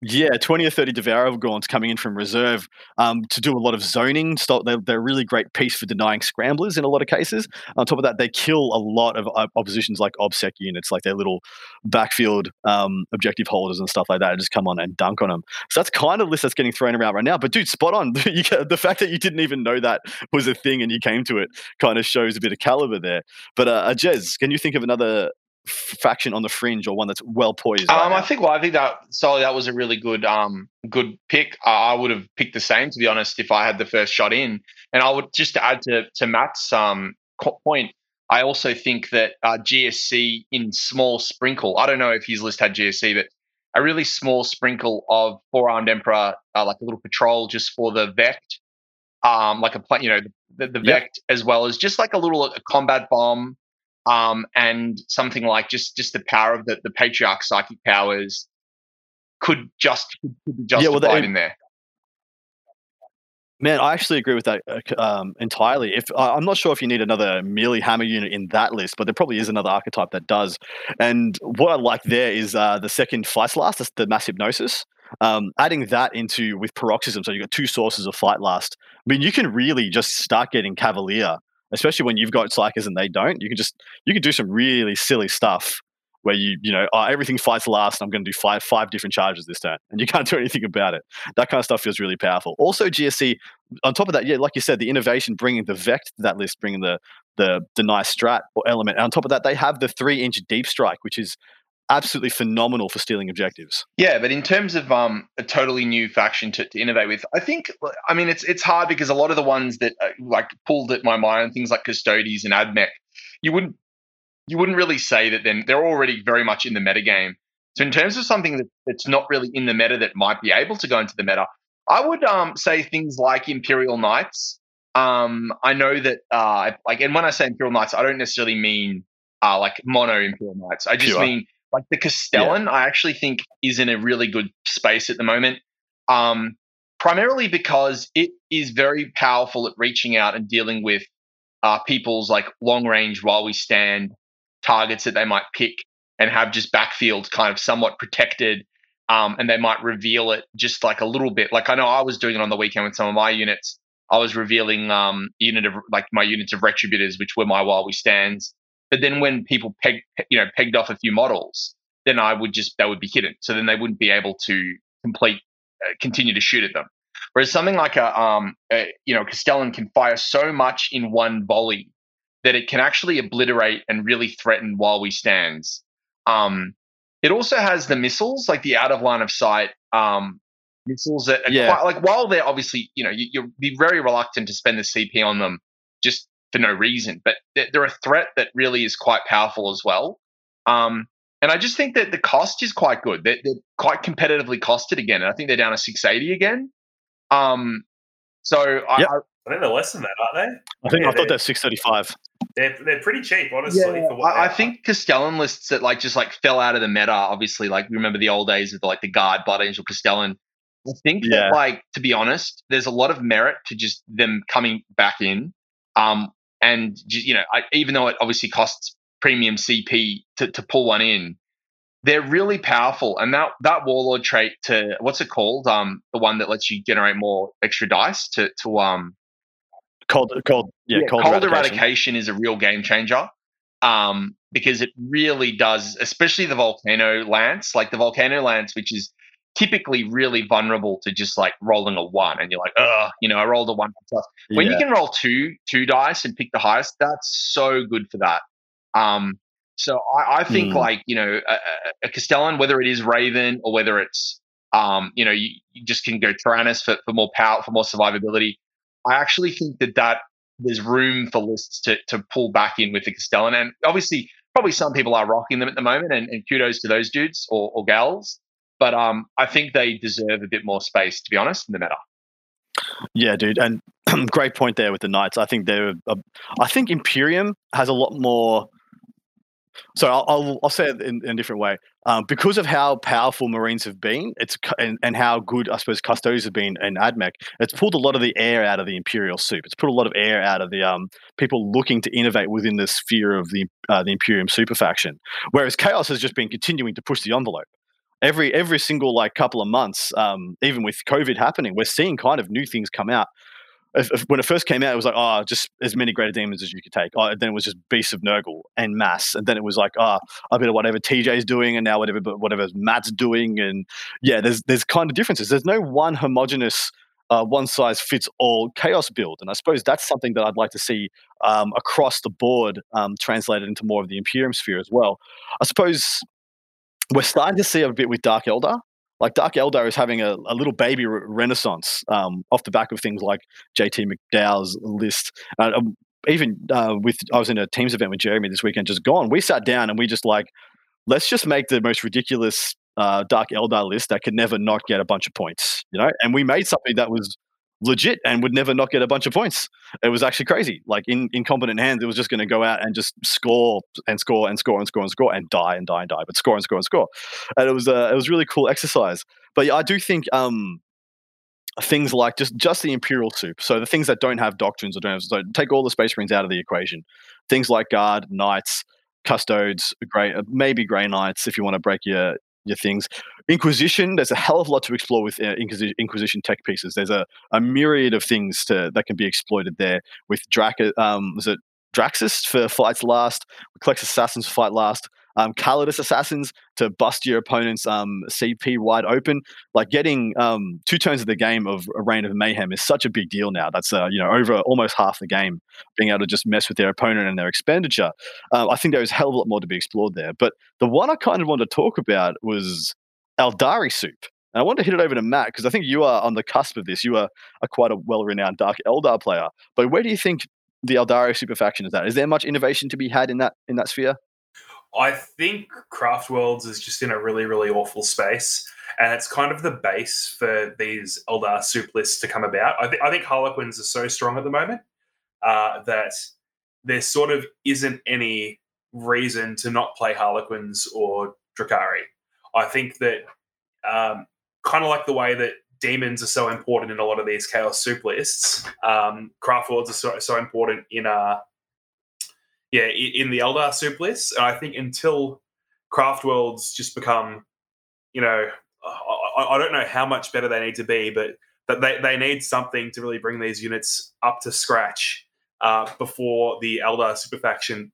yeah, 20 or 30 devourer Devouragons coming in from reserve um, to do a lot of zoning. Stop. They're, they're a really great piece for denying scramblers in a lot of cases. On top of that, they kill a lot of uh, oppositions like OBSEC units, like their little backfield um, objective holders and stuff like that. And just come on and dunk on them. So that's kind of list that's getting thrown around right now. But dude, spot on. the fact that you didn't even know that was a thing and you came to it kind of shows a bit of caliber there. But uh, Jez, can you think of another faction on the fringe or one that's well poised? Um, I think well, I think that Solly, that was a really good um good pick. Uh, I would have picked the same to be honest if I had the first shot in. And I would just to add to to Matt's um point. I also think that uh, GSC in small sprinkle. I don't know if his list had GSC, but a really small sprinkle of four armed emperor, uh, like a little patrol just for the vect, um, like a you know the, the yep. vect as well as just like a little a combat bomb um, and something like just just the power of the, the patriarch psychic powers could just could be justified yeah, well, in there. Man, I actually agree with that uh, um, entirely. If I'm not sure if you need another merely hammer unit in that list, but there probably is another archetype that does. And what I like there is uh, the second Fight Last, That's the mass hypnosis. Um, adding that into with paroxysm, so you've got two sources of fight last. I mean, you can really just start getting Cavalier especially when you've got psykers and they don't. You can just you can do some really silly stuff where you you know oh, everything fights last. and I'm going to do five five different charges this turn, and you can't do anything about it. That kind of stuff feels really powerful. Also, GSC on top of that, yeah, like you said, the innovation bringing the vect to that list, bringing the the the nice strat or element. And on top of that, they have the three inch deep strike, which is absolutely phenomenal for stealing objectives. Yeah, but in terms of um, a totally new faction to, to, innovate with, I think I mean it's it's hard because a lot of the ones that uh, like pulled at my mind, things like Custodes and Admech, you wouldn't you wouldn't really say that then they're already very much in the meta game. So in terms of something that, that's not really in the meta that might be able to go into the meta, I would um, say things like Imperial Knights. Um, I know that uh, like, and when I say Imperial Knights, I don't necessarily mean uh, like mono Imperial Knights. I just Pure. mean like the Castellan, yeah. I actually think is in a really good space at the moment. Um, primarily because it is very powerful at reaching out and dealing with uh, people's like long range while we stand targets that they might pick and have just backfield kind of somewhat protected. Um, and they might reveal it just like a little bit. Like I know I was doing it on the weekend with some of my units. I was revealing um, unit of like my units of retributors, which were my while we stands, but then when people peg, you know, pegged off a few models, then I would just, they would be hidden. So then they wouldn't be able to complete, uh, continue to shoot at them. Whereas something like a, um, a, you know, Castellan can fire so much in one volley that it can actually obliterate and really threaten while we stands. Um, it also has the missiles, like the out of line of sight um, missiles that yeah. quite, like while they're obviously, you know, you, you'll be very reluctant to spend the CP on them just for no reason. But they're a threat that really is quite powerful as well. Um, and I just think that the cost is quite good. They're, they're quite competitively costed again. And I think they're down to 680 again. Um, so I, Yep. I, I think they're less than that, aren't they? I think Yeah, I thought they- that's six thirty five. they? They're, they're pretty cheap, honestly. Yeah, for what I, I think Castellan lists that like just like fell out of the meta. Obviously, like remember the old days of like the guard Blood Angel Castellan. I think Yeah. that like to be honest, there's a lot of merit to just them coming back in. Um, and you know, I, even though it obviously costs premium CP to, to pull one in, they're really powerful. And that that warlord trait to what's it called? Um, the one that lets you generate more extra dice to to um Cold, cold, yeah, cold, cold eradication. eradication is a real game changer um, because it really does, especially the volcano lance, like the volcano lance, which is typically really vulnerable to just like rolling a one, and you're like, oh, you know, I rolled a one plus. When Yeah. you can roll two two dice and pick the highest, that's so good for that. Um, so I, I think Hmm. like you know a, a- a Castellan, whether it is Raven or whether it's um, you know you, you just can go Tyrannus for, for more power for more survivability. I actually think that that there's room for lists to to pull back in with the Castellan, and obviously probably some people are rocking them at the moment, and, and kudos to those dudes or, or gals. But um, I think they deserve a bit more space, to be honest, in the meta. Yeah, dude, and great point there with the knights. I think they're. A, I think Imperium has a lot more. So I'll I'll, I'll say it in, in a different way. Um, because of how powerful Marines have been, it's and, and how good I suppose Custodes have been in AdMech. It's pulled a lot of the air out of the Imperial soup. It's put a lot of air out of the um, people looking to innovate within the sphere of the uh, the Imperium super faction. Whereas Chaos has just been continuing to push the envelope every every single like couple of months, um, even with COVID happening, we're seeing kind of new things come out. If, if- when it first came out, it was like, oh, just as many greater demons as you could take. Oh, then it was just beasts of Nurgle and mass, and then it was like, oh, a bit of whatever TJ's doing, and now whatever whatever Matt's doing, and yeah, there's there's kind of differences. There's no one homogenous. Uh, one size fits all chaos build, and I suppose that's something that I'd like to see um, across the board um, translated into more of the Imperium sphere as well. I suppose we're starting to see a bit with Dark Eldar. Like Dark Eldar is having a, a little baby re- renaissance um, off the back of things like JT McDowell's list. Uh, even uh, with I was in a Teams event with Jeremy this weekend, just gone. We sat down and we just like, let's just make the most ridiculous uh, Dark Eldar list that could never not get a bunch of points, you know. And we made something that was legit and would never not get a bunch of points. It was actually crazy. Like in incompetent hands, it was just going to go out and just score and score and score and score and score and die and die and die, but score and score and score. And it was a it was really cool exercise. But yeah, I do think um, things like just just the imperial soup. So the things that don't have doctrines or don't have so take all the space marines out of the equation. Things like guard, knights, custodes, grey maybe grey knights if you want to break your your things. Inquisition, there's a hell of a lot to explore with uh, Inquisi- Inquisition tech pieces. There's a, a myriad of things to, that can be exploited there with Drac. Um, was it Draxus for fights last? Culexus assassins for fight last. Um, Callidus assassins to bust your opponent's um, CP wide open. Like getting um, two turns of the game of a reign of mayhem is such a big deal now. That's uh, you know over almost half the game being able to just mess with their opponent and their expenditure. Uh, I think there is a hell of a lot more to be explored there. But the one I kind of wanted to talk about was Eldari Soup. And I want to hit it over to Matt because I think you are on the cusp of this. You are, are quite a well-renowned Dark Eldar player. But where do you think the Eldari super faction is at? Is there much innovation to be had in that in that sphere? I think Craft Worlds is just in a really, really awful space. And it's kind of the base for these Eldar soup lists to come about. I, th- I think Harlequins are so strong at the moment uh, that there sort of isn't any reason to not play Harlequins or Drukhari. I think that um, kind of like the way that demons are so important in a lot of these chaos soup lists, um, Craft Worlds are so, so important in uh, yeah, in the Eldar soup list. And I think until Craft Worlds just become, you know, I, I- I don't know how much better they need to be, but that they, they need something to really bring these units up to scratch uh, before the Eldar super faction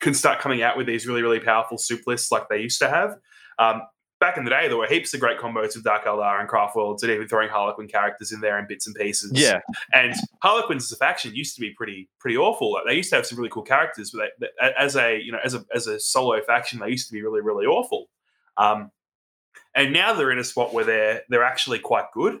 can start coming out with these really, really powerful soup lists like they used to have. Um, back in the day, there were heaps of great combos with Dark Eldar and Craft Worlds, and even throwing Harlequin characters in there and bits and pieces. Yeah, And Harlequins as a faction used to be pretty pretty awful. Like, they used to have some really cool characters, but they, they- as a you know as a as a solo faction, they used to be really really awful. Um, and now they're in a spot where they're they're actually quite good.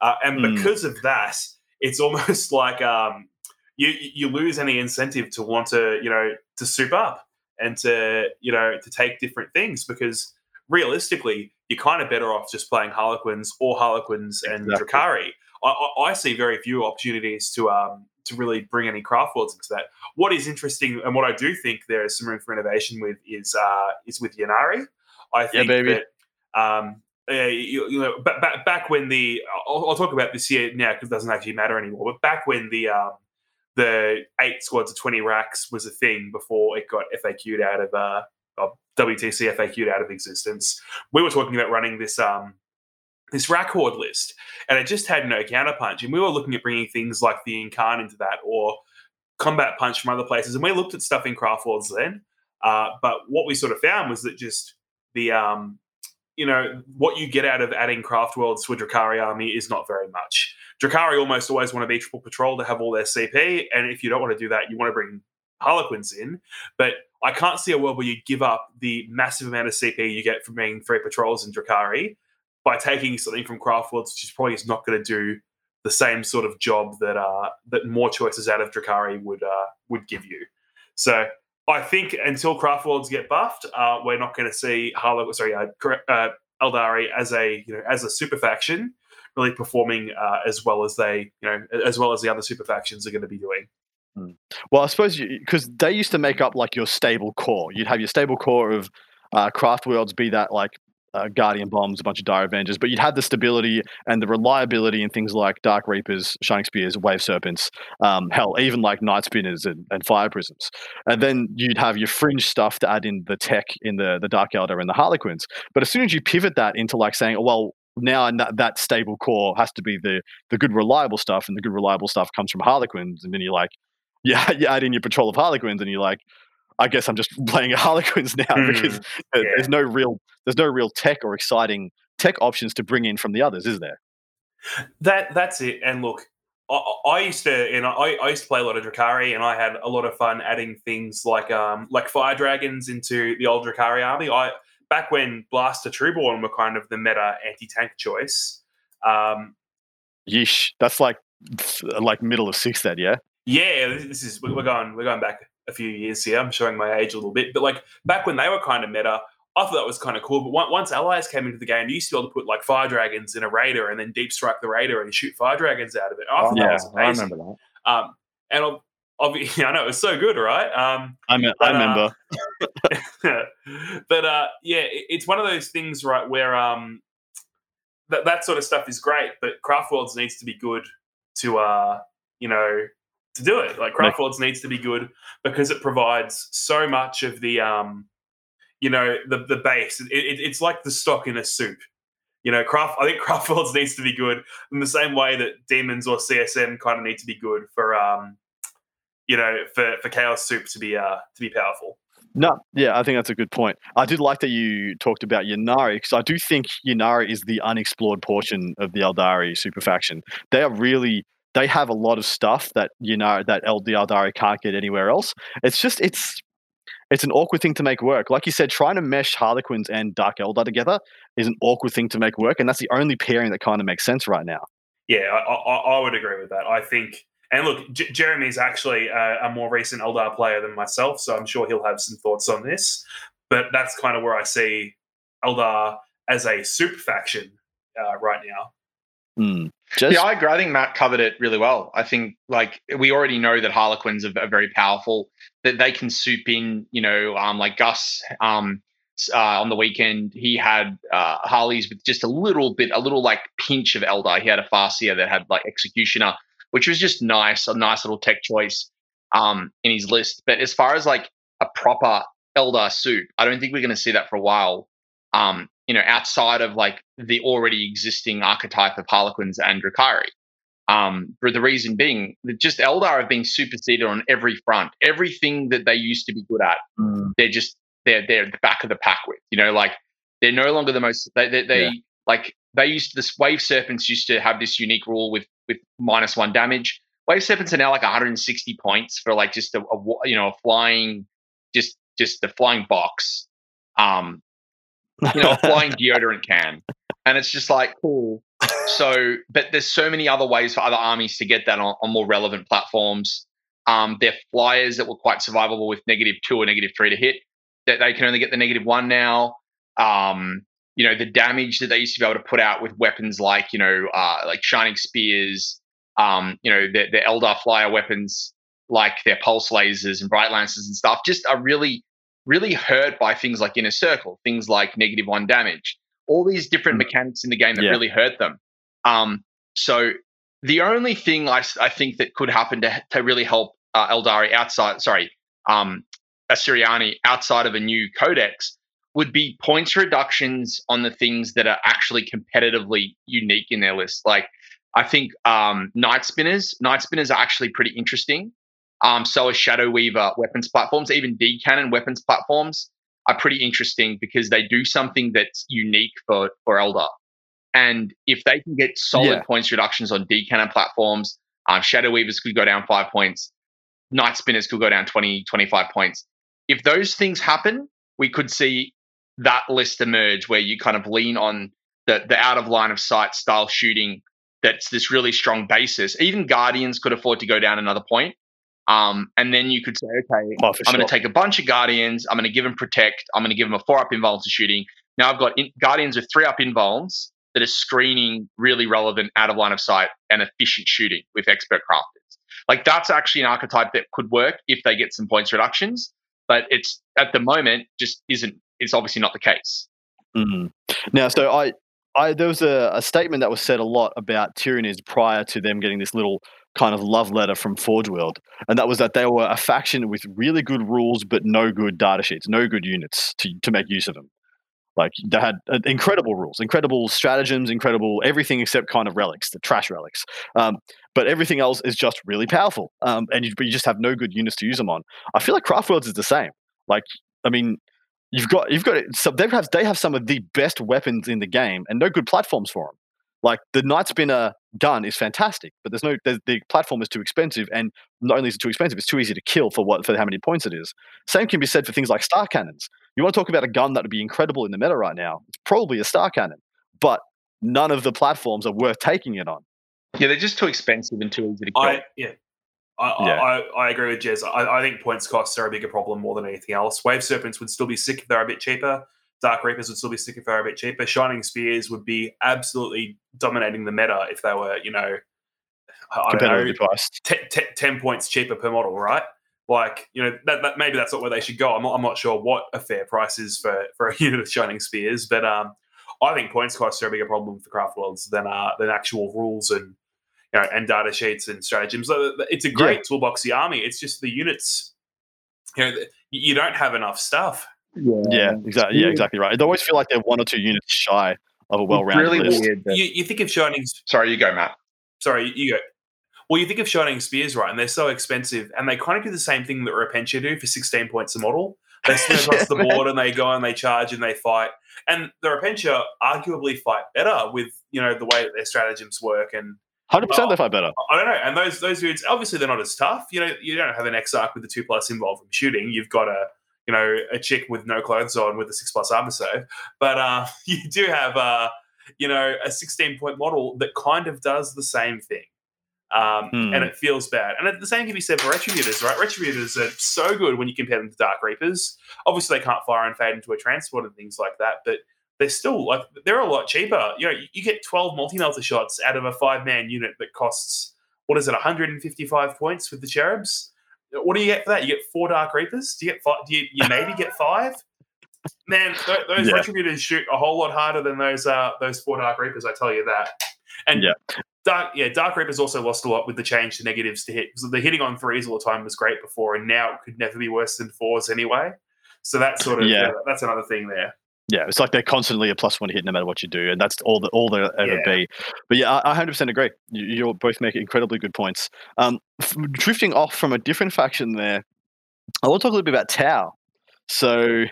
Uh, and Hmm. because of that, it's almost like um, you you lose any incentive to want to you know to soup up and to you know to take different things because realistically you're kind of better off just playing Harlequins or Harlequins and Exactly. Drukhari. I, I, see very few opportunities to um to really bring any craft worlds into that. What is interesting and what I do think there is some room for innovation with is uh is with Ynnari. I think baby. that um uh, you, you know back, back back when the I'll, I'll talk about this year now because it doesn't actually matter anymore. But back when the um the eight squads of 20 wracks was a thing before it got FAQ'd out of uh, of WTC FAQ'd out of existence. We were talking about running this um this wrack horde list, and it just had no counterpunch. And we were looking at bringing things like the Incarn into that or combat punch from other places. And we looked at stuff in craft worlds then, uh, but what we sort of found was that just the um you know what you get out of adding craft worlds to a Drukhari army is not very much. Drukhari almost always want to be triple patrol to have all their CP, and if you don't want to do that, you want to bring Harlequins in. But I can't see a world where you give up the massive amount of CP you get from being three patrols in Drukhari by taking something from Craft Worlds, which is probably is not going to do the same sort of job that uh, that more choices out of Drukhari would uh, would give you. So I think until Craft Worlds get buffed, uh, we're not going to see Harlequin, sorry, uh, uh, Eldari as a you know as a super faction really performing uh, as well as they you know as well as the other super factions are going to be doing. Well, I suppose because they used to make up like your stable core. You'd have your stable core of uh, craft worlds, be that like uh, guardian bombs, a bunch of dire avengers, but you'd have the stability and the reliability in things like dark reapers, shining spears, wave serpents, um, hell, even like night spinners and, and fire prisms. And then you'd have your fringe stuff to add in the tech in the the dark eldar and the harlequins. But as soon as you pivot that into like saying, oh, well. Now that, that stable core has to be the the good reliable stuff, and the good reliable stuff comes from Harlequins. And then you're like, yeah, you add in your patrol of Harlequins, and you're like, I guess I'm just playing Harlequins now Hmm, because yeah. there's no real there's no real tech or exciting tech options to bring in from the others, is there? That that's it. And look, I, I used to, and I, I used to play a lot of Drukhari, and I had a lot of fun adding things like um like fire dragons into the old Drukhari army. I back when Blaster Trueborn were kind of the meta anti tank choice. Um, Yeesh, that's like like middle of sixth, then, yeah. Yeah, this is we're going we're going back a few years here. I'm showing my age a little bit, but like back when they were kind of meta. I thought that was kind of cool, but once allies came into the game, you used to be able to put like fire dragons in a raider and then deep strike the raider and shoot fire dragons out of it. I thought that yeah, I remember that. Um, and obviously, I know it was so good, right? Um, I, me- But, I uh, remember. but uh, yeah, it, it's one of those things, right, where um, that that sort of stuff is great, but Craft Worlds needs to be good to, uh, you know, to do it. Like Craft Worlds needs to be good because it provides so much of the, um, you know, the the base. It, it, it's like the stock in a soup. You know, craft. I think Craft Worlds needs to be good in the same way that Demons or CSM kind of need to be good for, um, you know, for for Chaos Soup to be uh to be powerful. No, yeah, I think that's a good point. I did like that you talked about Ynnari because I do think Ynnari is the unexplored portion of the Eldari super faction. They are really they have a lot of stuff that you know that the Eldari can't get anywhere else. It's just it's it's an awkward thing to make work. Like you said, trying to mesh Harlequins and Dark Eldar together is an awkward thing to make work, and that's the only pairing that kind of makes sense right now. Yeah, I, I, I would agree with that. I think, and look, J- Jeremy's actually a, a more recent Eldar player than myself, so I'm sure he'll have some thoughts on this. But that's kind of where I see Eldar as a super faction uh, right now. Hmm. Just, Yeah, I agree. I think Matt covered it really well. I think like we already know that Harlequins are, are very powerful. That they can soup in, you know, um, like Gus um, uh, on the weekend, he had uh, Harleys with just a little bit, a little like pinch of Eldar. He had a Farseer that had like Executioner, which was just nice, a nice little tech choice um, in his list. But as far as like a proper Eldar soup, I don't think we're going to see that for a while. Um, you know, outside of like the already existing archetype of Harlequins and Drukhari. Um, for the reason being that just Eldar have been superseded on every front. Everything that they used to be good at, Mm. they're just they're they're the back of the pack with. You know, like they're no longer the most. They they, they Yeah. like they used this wave serpents used to have this unique rule with with minus one damage. Wave serpents are now like 160 points for like just a, a you know a flying just just the flying box. Um, you know, a flying deodorant can. And it's just like, cool. So, but there's so many other ways for other armies to get that on, on more relevant platforms. Um, their flyers that were quite survivable with negative two or negative three to hit, that they can only get the negative one now. Um, you know, the damage that they used to be able to put out with weapons like, you know, uh, like Shining Spears, um, you know, the, the Eldar flyer weapons like their pulse lasers and bright lances and stuff just are really, really hurt by things like inner circle, things like negative one damage, all these different Mm. mechanics in the game that Yeah. really hurt them. Um, so the only thing I think that could happen to, to really help uh, Eldari outside, sorry, um, Asuryani outside of a new codex would be points reductions on the things that are actually competitively unique in their list. Like I think um, Night Spinners, Night Spinners are actually pretty interesting. Um, so are Shadow Weaver weapons platforms, even D cannon weapons platforms are pretty interesting because they do something that's unique for for Eldar. And if they can get solid Yeah. points reductions on D cannon platforms, um, Shadow Weavers could go down five points, Night Spinners could go down 20, 25 points. If those things happen, we could see that list emerge where you kind of lean on the, the out of line of sight style shooting that's this really strong basis. Even Guardians could afford to go down another point. Um, and then you could say, okay, Oh, I'm sure. going to take a bunch of Guardians. I'm going to give them Protect. I'm going to give them a four up invuln to shooting. Now I've got in, Guardians with three up invulns that are screening really relevant out of line of sight and efficient shooting with expert crafters. Like that's actually an archetype that could work if they get some points reductions, but it's at the moment just isn't. It's obviously not the case. Mhm. Now, so I, I there was a, a statement that was said a lot about Tyranids prior to them getting this little kind of love letter from Forge World, and that was that they were a faction with really good rules but no good data sheets, no good units to to make use of them. Like they had uh, incredible rules, incredible stratagems, incredible everything except kind of relics, the trash relics. Um, but everything else is just really powerful, um, and you, you just have no good units to use them on. I feel like Craft Worlds is the same. Like, I mean, you've got you've got. So they have they have some of the best weapons in the game, and no good platforms for them. Like the Night Spinner gun is fantastic, but there's no there's, the platform is too expensive, and not only is it too expensive, it's too easy to kill for what for how many points it is. Same can be said for things like star cannons. You want to talk about a gun that would be incredible in the meta right now? It's probably a star cannon, but none of the platforms are worth taking it on. Yeah, they're just too expensive and too easy to kill. I yeah. I, Yeah. I, I agree with Jez. I, I think points costs are a bigger problem more than anything else. Wave Serpents would still be sick if they're a bit cheaper. Dark Reapers would still be sticking for a bit cheaper. Shining Spears would be absolutely dominating the meta if they were, you know, I don't know, priced. te- te- 10 points cheaper per model, right? Like, you know, that, that maybe that's not where they should go. I'm not, I'm not sure what a fair price is for, for a unit of Shining Spears, but um, I think points costs are a bigger problem for Craft Worlds than uh, than actual rules and you know and data sheets and stratagems. So It's a great toolboxy army. It's just the units, you know, you don't have enough stuff. Yeah, yeah exactly. Yeah, exactly right. They always feel like they're one or two units shy of a well-rounded really list. weird. that- You, you think of Shining Sorry, you go, Matt. sorry, you go. Well, you think of Shining Spears, right? And they're so expensive, and they kind of do the same thing that Repentia do for 16 points a model. They swing across the board and they go and they charge and they fight. And the Repentia arguably fight better with you know the way that their stratagems work. And Hundred percent, they fight better. I don't know. And those those dudes, obviously, they're not as tough. You know, you don't have an Exarch with the two plus involved from shooting. You've got a you know a chick with no clothes on with a six plus armor save. But uh, you do have uh, you know a 16 point model that kind of does the same thing. Um, Hmm. And it feels bad. And the same can be said for Retributors, right? Retributors are so good when you compare them to Dark Reapers. Obviously, they can't fire and fade into a transport and things like that, but they're still like they're a lot cheaper. You know, you get 12 multi-melter shots out of a five-man unit that costs what is it, 155 points with the cherubs? What do you get for that? You get four Dark Reapers? Do you get five? Do you, you maybe get five? Man, th- those Yeah. Retributors shoot a whole lot harder than those uh, those four Dark Reapers. I tell you that. And Yeah. Dark, yeah, Dark Reapers also lost a lot with the change to negatives to hit. So the hitting on threes all the time was great before, and now it could never be worse than fours anyway. So that's sort of Yeah. yeah, that's another thing there. Yeah, it's like they're constantly a plus one hit no matter what you do, and that's all that all they'll ever Yeah. be. But yeah, I hundred percent agree. You, you both make incredibly good points. Um, f- drifting off from a different faction there, I want to talk a little bit about Tau. So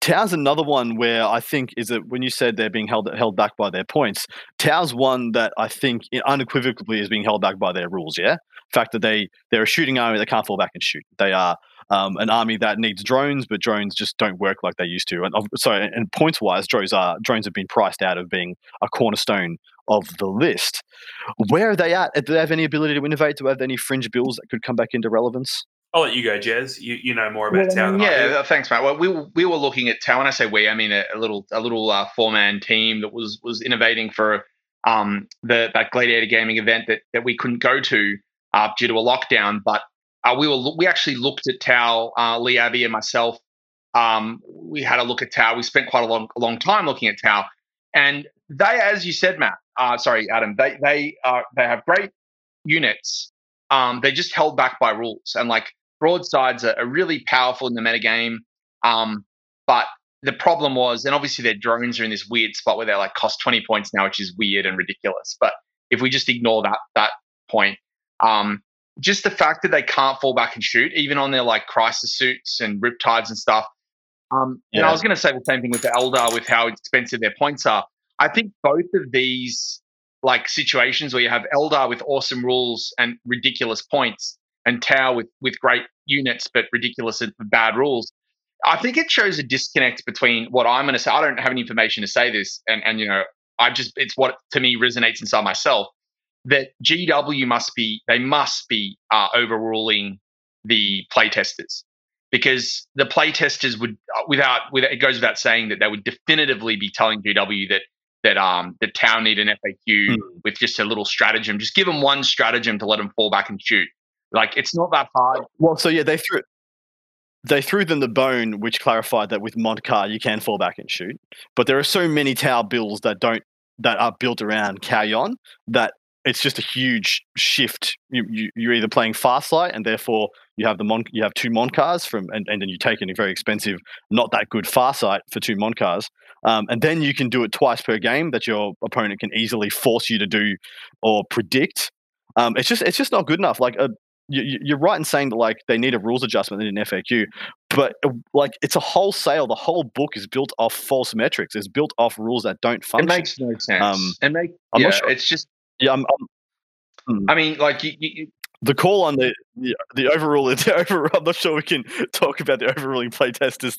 Tau's another one where I think is that when you said they're being held held back by their points, Tau's one that I think unequivocally is being held back by their rules. Yeah, the fact that they they're a shooting army, they can't fall back and shoot. They are um, an army that needs drones, but drones just don't work like they used to. And of- sorry, and points wise, drones are drones have been priced out of being a cornerstone of the list. Where are they at? Do they have any ability to innovate? Do they have any fringe bills that could come back into relevance? I'll let you go, Jez. You you know more about Tau than I do. Yeah, uh, thanks, Matt. Well, we we were looking at Tau. When I say we, I mean a, a little a little uh, four man team that was was innovating for um the that Gladiator Gaming event that that we couldn't go to uh, due to a lockdown. But uh, we were we actually looked at Tau. Uh, Lee Abbey and myself. Um, we had a look at Tau. We spent quite a long a long time looking at Tau, and they, as you said, Matt. Uh, sorry, Adam. They they are they have great units. Um, they're just held back by rules, and like broadsides are, are really powerful in the metagame. Um, but the problem was, and obviously their drones are in this weird spot where they're like cost 20 points now, which is weird and ridiculous. But if we just ignore that that point, um, just the fact that they can't fall back and shoot, even on their like crisis suits and riptides and stuff. Um, yeah. And I was going to say the same thing with the Eldar, with how expensive their points are. I think both of these like situations where you have Eldar with awesome rules and ridiculous points, and Tau with with great units but ridiculous and bad rules. I think it shows a disconnect between what I'm going to say. I don't have any information to say this, and and you know, I just it's what to me resonates inside myself that GW must be they must be uh, overruling the playtesters because the playtesters would uh, without without it goes without saying that they would definitively be telling GW that that um the town need an FAQ mm. with just a little stratagem. Just give them one stratagem to let them fall back and shoot. Like it's not that hard. Well, so yeah, they threw they threw them the bone, which clarified that with Mont'ka you can fall back and shoot. But there are so many Tau bills that don't that are built around Kauyon that it's just a huge shift. You, you you're either playing Farsight and therefore you have the Mon you have two Mont'kas from and, and then you take in a very expensive, not that good Farsight for two Mont'kas. Um, and then you can do it twice per game that your opponent can easily force you to do or predict. Um, it's just it's just not good enough. Like a you, are right in saying that like they need a rules adjustment in an FAQ, but uh, like it's a wholesale. The whole book is built off false metrics. It's built off rules that don't function. It makes no sense. Um, it make I'm yeah, sure. it's just yeah. I'm, I'm, hmm. I mean, like you, you, the call on the the, the overrule. The overrule. I'm not sure we can talk about the overruling playtesters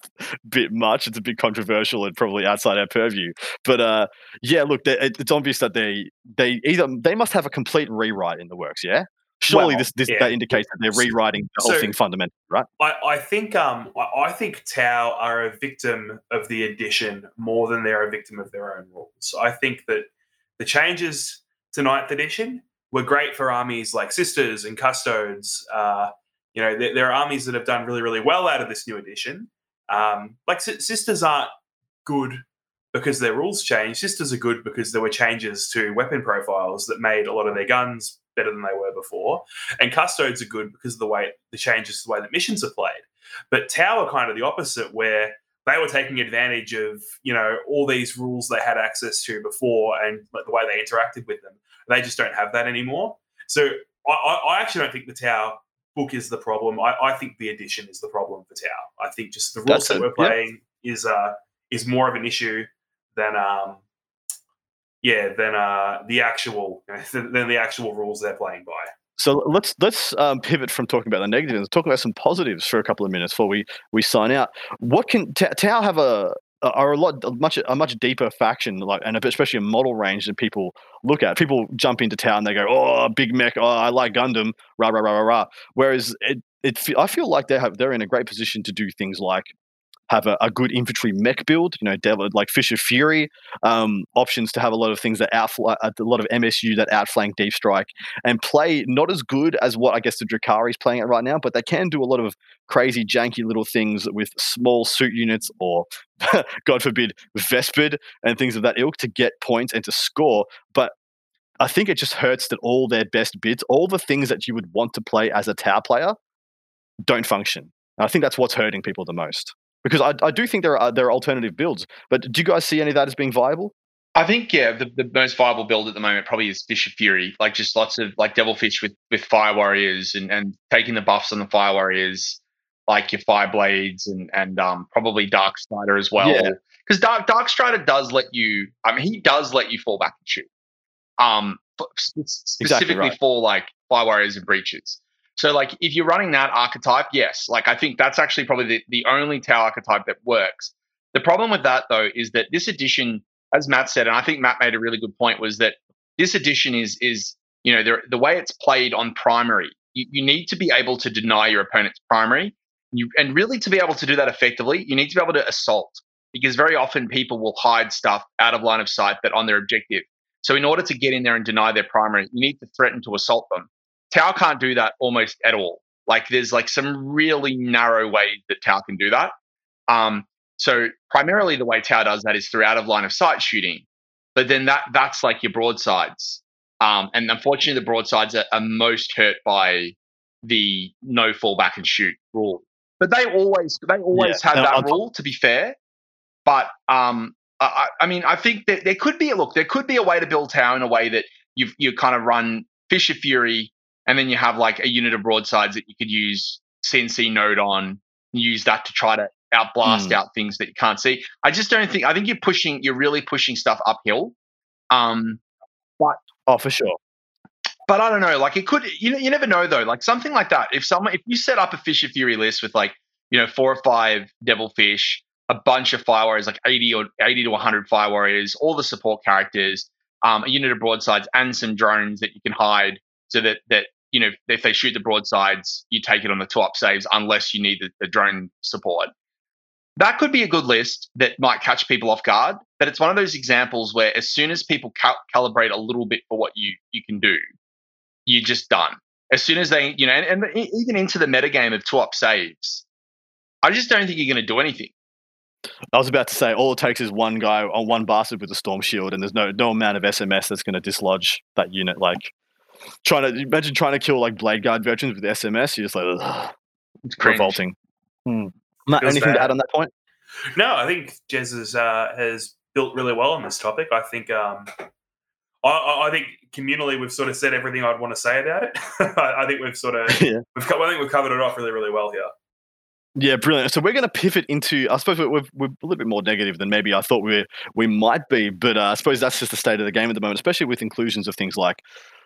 bit much. It's a bit controversial and probably outside our purview. But uh, yeah, look, it's obvious that they they either they must have a complete rewrite in the works. Yeah, Surely well, this, this yeah. that indicates that they're rewriting the whole so, thing fundamentally, right? I, I think um I, I think Tau are a victim of the edition more than they're a victim of their own rules. I think that the changes to Ninth Edition were great for armies like Sisters and Custodes. Uh, you know, there, there, are armies that have done really, really well out of this new edition. Um, like Sisters aren't good because their rules changed. Sisters are good because there were changes to weapon profiles that made a lot of their guns better than they were before. And custodes are good because of the way the changes to the way that missions are played. But are kind of the opposite, where they were taking advantage of you know all these rules they had access to before and the way they interacted with them. They just don't have that anymore. So I, I actually don't think the Tau book is the problem. I, I, think the edition is the problem for Tau. I think just the rules That's that we're playing yeah. is uh is more of an issue than um yeah, than uh, the actual than the actual rules they're playing by. So let's let's um, pivot from talking about the negatives and talk about some positives for a couple of minutes before we we sign out. What can Tau have a are a lot much a much deeper faction like and especially a model range that people look at. People jump into Tau and they go, "Oh, big mech! Oh, I like Gundam!" Rah rah rah rah rah. Whereas it, it I feel like they have they're in a great position to do things like have a, a, good infantry mech build, you know, devil, like Fish of Fury, um, options to have a lot of things that outflank, a lot of MSU that outflank Deep Strike and play not as good as what I guess the Drukhari is playing at right now, but they can do a lot of crazy, janky little things with small suit units or, God forbid, Vespid and things of that ilk to get points and to score. But I think it just hurts that all their best bids, all the things that you would want to play as a Tau player, don't function. And I think that's what's hurting people the most because I, I do think there are there are alternative builds. But do you guys see any of that as being viable? I think yeah, the, the most viable build at the moment probably is Fish of Fury, like just lots of like Devilfish with with Fire Warriors and and taking the buffs on the Fire Warriors, like your Fire Blades and and um probably Dark Strider as well. Because yeah. Dark Dark Strider does let you. I mean, he does let you fall back and shoot. Um, specifically exactly right. for like Fire Warriors and Breachers. So like if you're running that archetype, yes, like I think that's actually probably the, the only Tau archetype that works. The problem with that though is that this edition, as Matt said, and I think Matt made a really good point, was that this edition is is you know the the way it's played on primary. You, you need to be able to deny your opponent's primary. You, and really to be able to do that effectively, you need to be able to assault because very often people will hide stuff out of line of sight but on their objective. So in order to get in there and deny their primary, you need to threaten to assault them. Tau can't do that almost at all. Like there's like some really narrow ways that Tau can do that. Um, so primarily the way Tau does that is through out of line of sight shooting. But then that that's like your broadsides. Um, and unfortunately the broadsides are, are most hurt by the no fall back and shoot rule. But they always they always yeah. had that rule, to be fair. But um, I, I, mean, I think that there could be a look. There could be a way to build Tau in a way that you you kind of run Fish of Fury, and then you have like a unit of broadsides that you could use CNC node on, use that to try to outblast mm. out things that you can't see. I just don't think. I think you're pushing. You're really pushing stuff uphill. Um, but oh, for sure. But I don't know. Like it could. You know, you never know though. Like something like that. If someone, if you set up a Fish of Fury list with like you know four or five Devilfish, a bunch of Fire Warriors, like eighty or eighty to one hundred Fire Warriors, all the support characters, um, a unit of broadsides, and some drones that you can hide, so that that you know if they shoot the broadsides, you take it on the top saves unless you need the, the drone support that could be a good list that might catch people off guard. But it's one of those examples where as soon as people cal- calibrate a little bit for what you you can do, you're just done. As soon as they, you know, and, and even into the metagame of two up saves, I just don't think you're going to do anything. I was about to say all it takes is one guy on one bastard with a storm shield, and there's no no amount of SMS that's going to dislodge that unit. Like trying to imagine trying to kill like blade guard veterans with SMS. You're just like, Ugh. it's revolting. Hmm. Matt, anything bad. to add on that point? No, I think Jez has, uh, has built really well on this topic. I think um, I, I, think communally we've sort of said everything I'd want to say about it. I, think we've sort of yeah. we've I think we've covered it off really really well here. Yeah, brilliant. So we're going to pivot into. I suppose we're, we're, we're, a little bit more negative than maybe I thought we we might be, but uh, I suppose that's just the state of the game at the moment, especially with inclusions of things like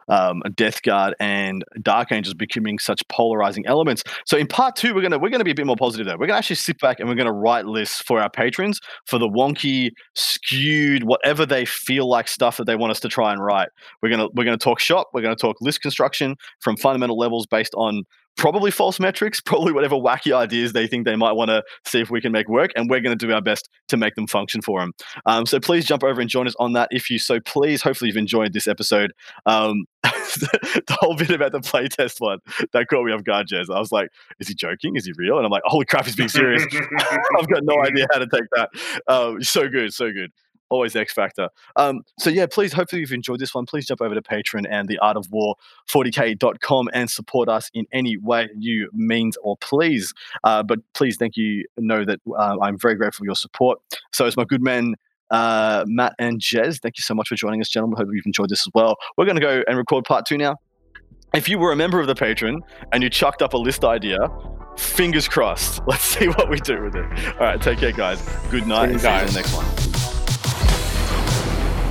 um, Death Guard and Dark Angels becoming such polarizing elements. So in part two, we're gonna we're gonna be a bit more positive though. We're gonna actually sit back and we're gonna write lists for our patrons for the wonky, skewed, whatever they feel like stuff that they want us to try and write. We're gonna we're gonna talk shop. We're gonna talk list construction from fundamental levels based on probably false metrics, probably whatever wacky ideas they think they might want to see if we can make work, and we're going to do our best to make them function for them. Um, so please jump over and join us on that if you so please. Hopefully you've enjoyed this episode. Um, the whole bit about the playtest one that caught me off guard, Jez. I was like, is he joking? Is he real? And I'm like, holy crap, he's being serious. I've got no idea how to take that. Um, so good, so good always X Factor. Um, so yeah, please, hopefully you've enjoyed this one. Please jump over to Patreon and the Art of War 40k.com and support us in any way you means or please. Uh, but please, thank you. Know that uh, I'm very grateful for your support. So it's my good man. Uh, Matt and Jez, thank you so much for joining us, gentlemen. Hope you've enjoyed this as well. We're going to go and record part two now. If you were a member of the Patreon and you chucked up a list idea, fingers crossed. Let's see what we do with it. All right, take care, guys. Good night. See you guys. See you in the next one.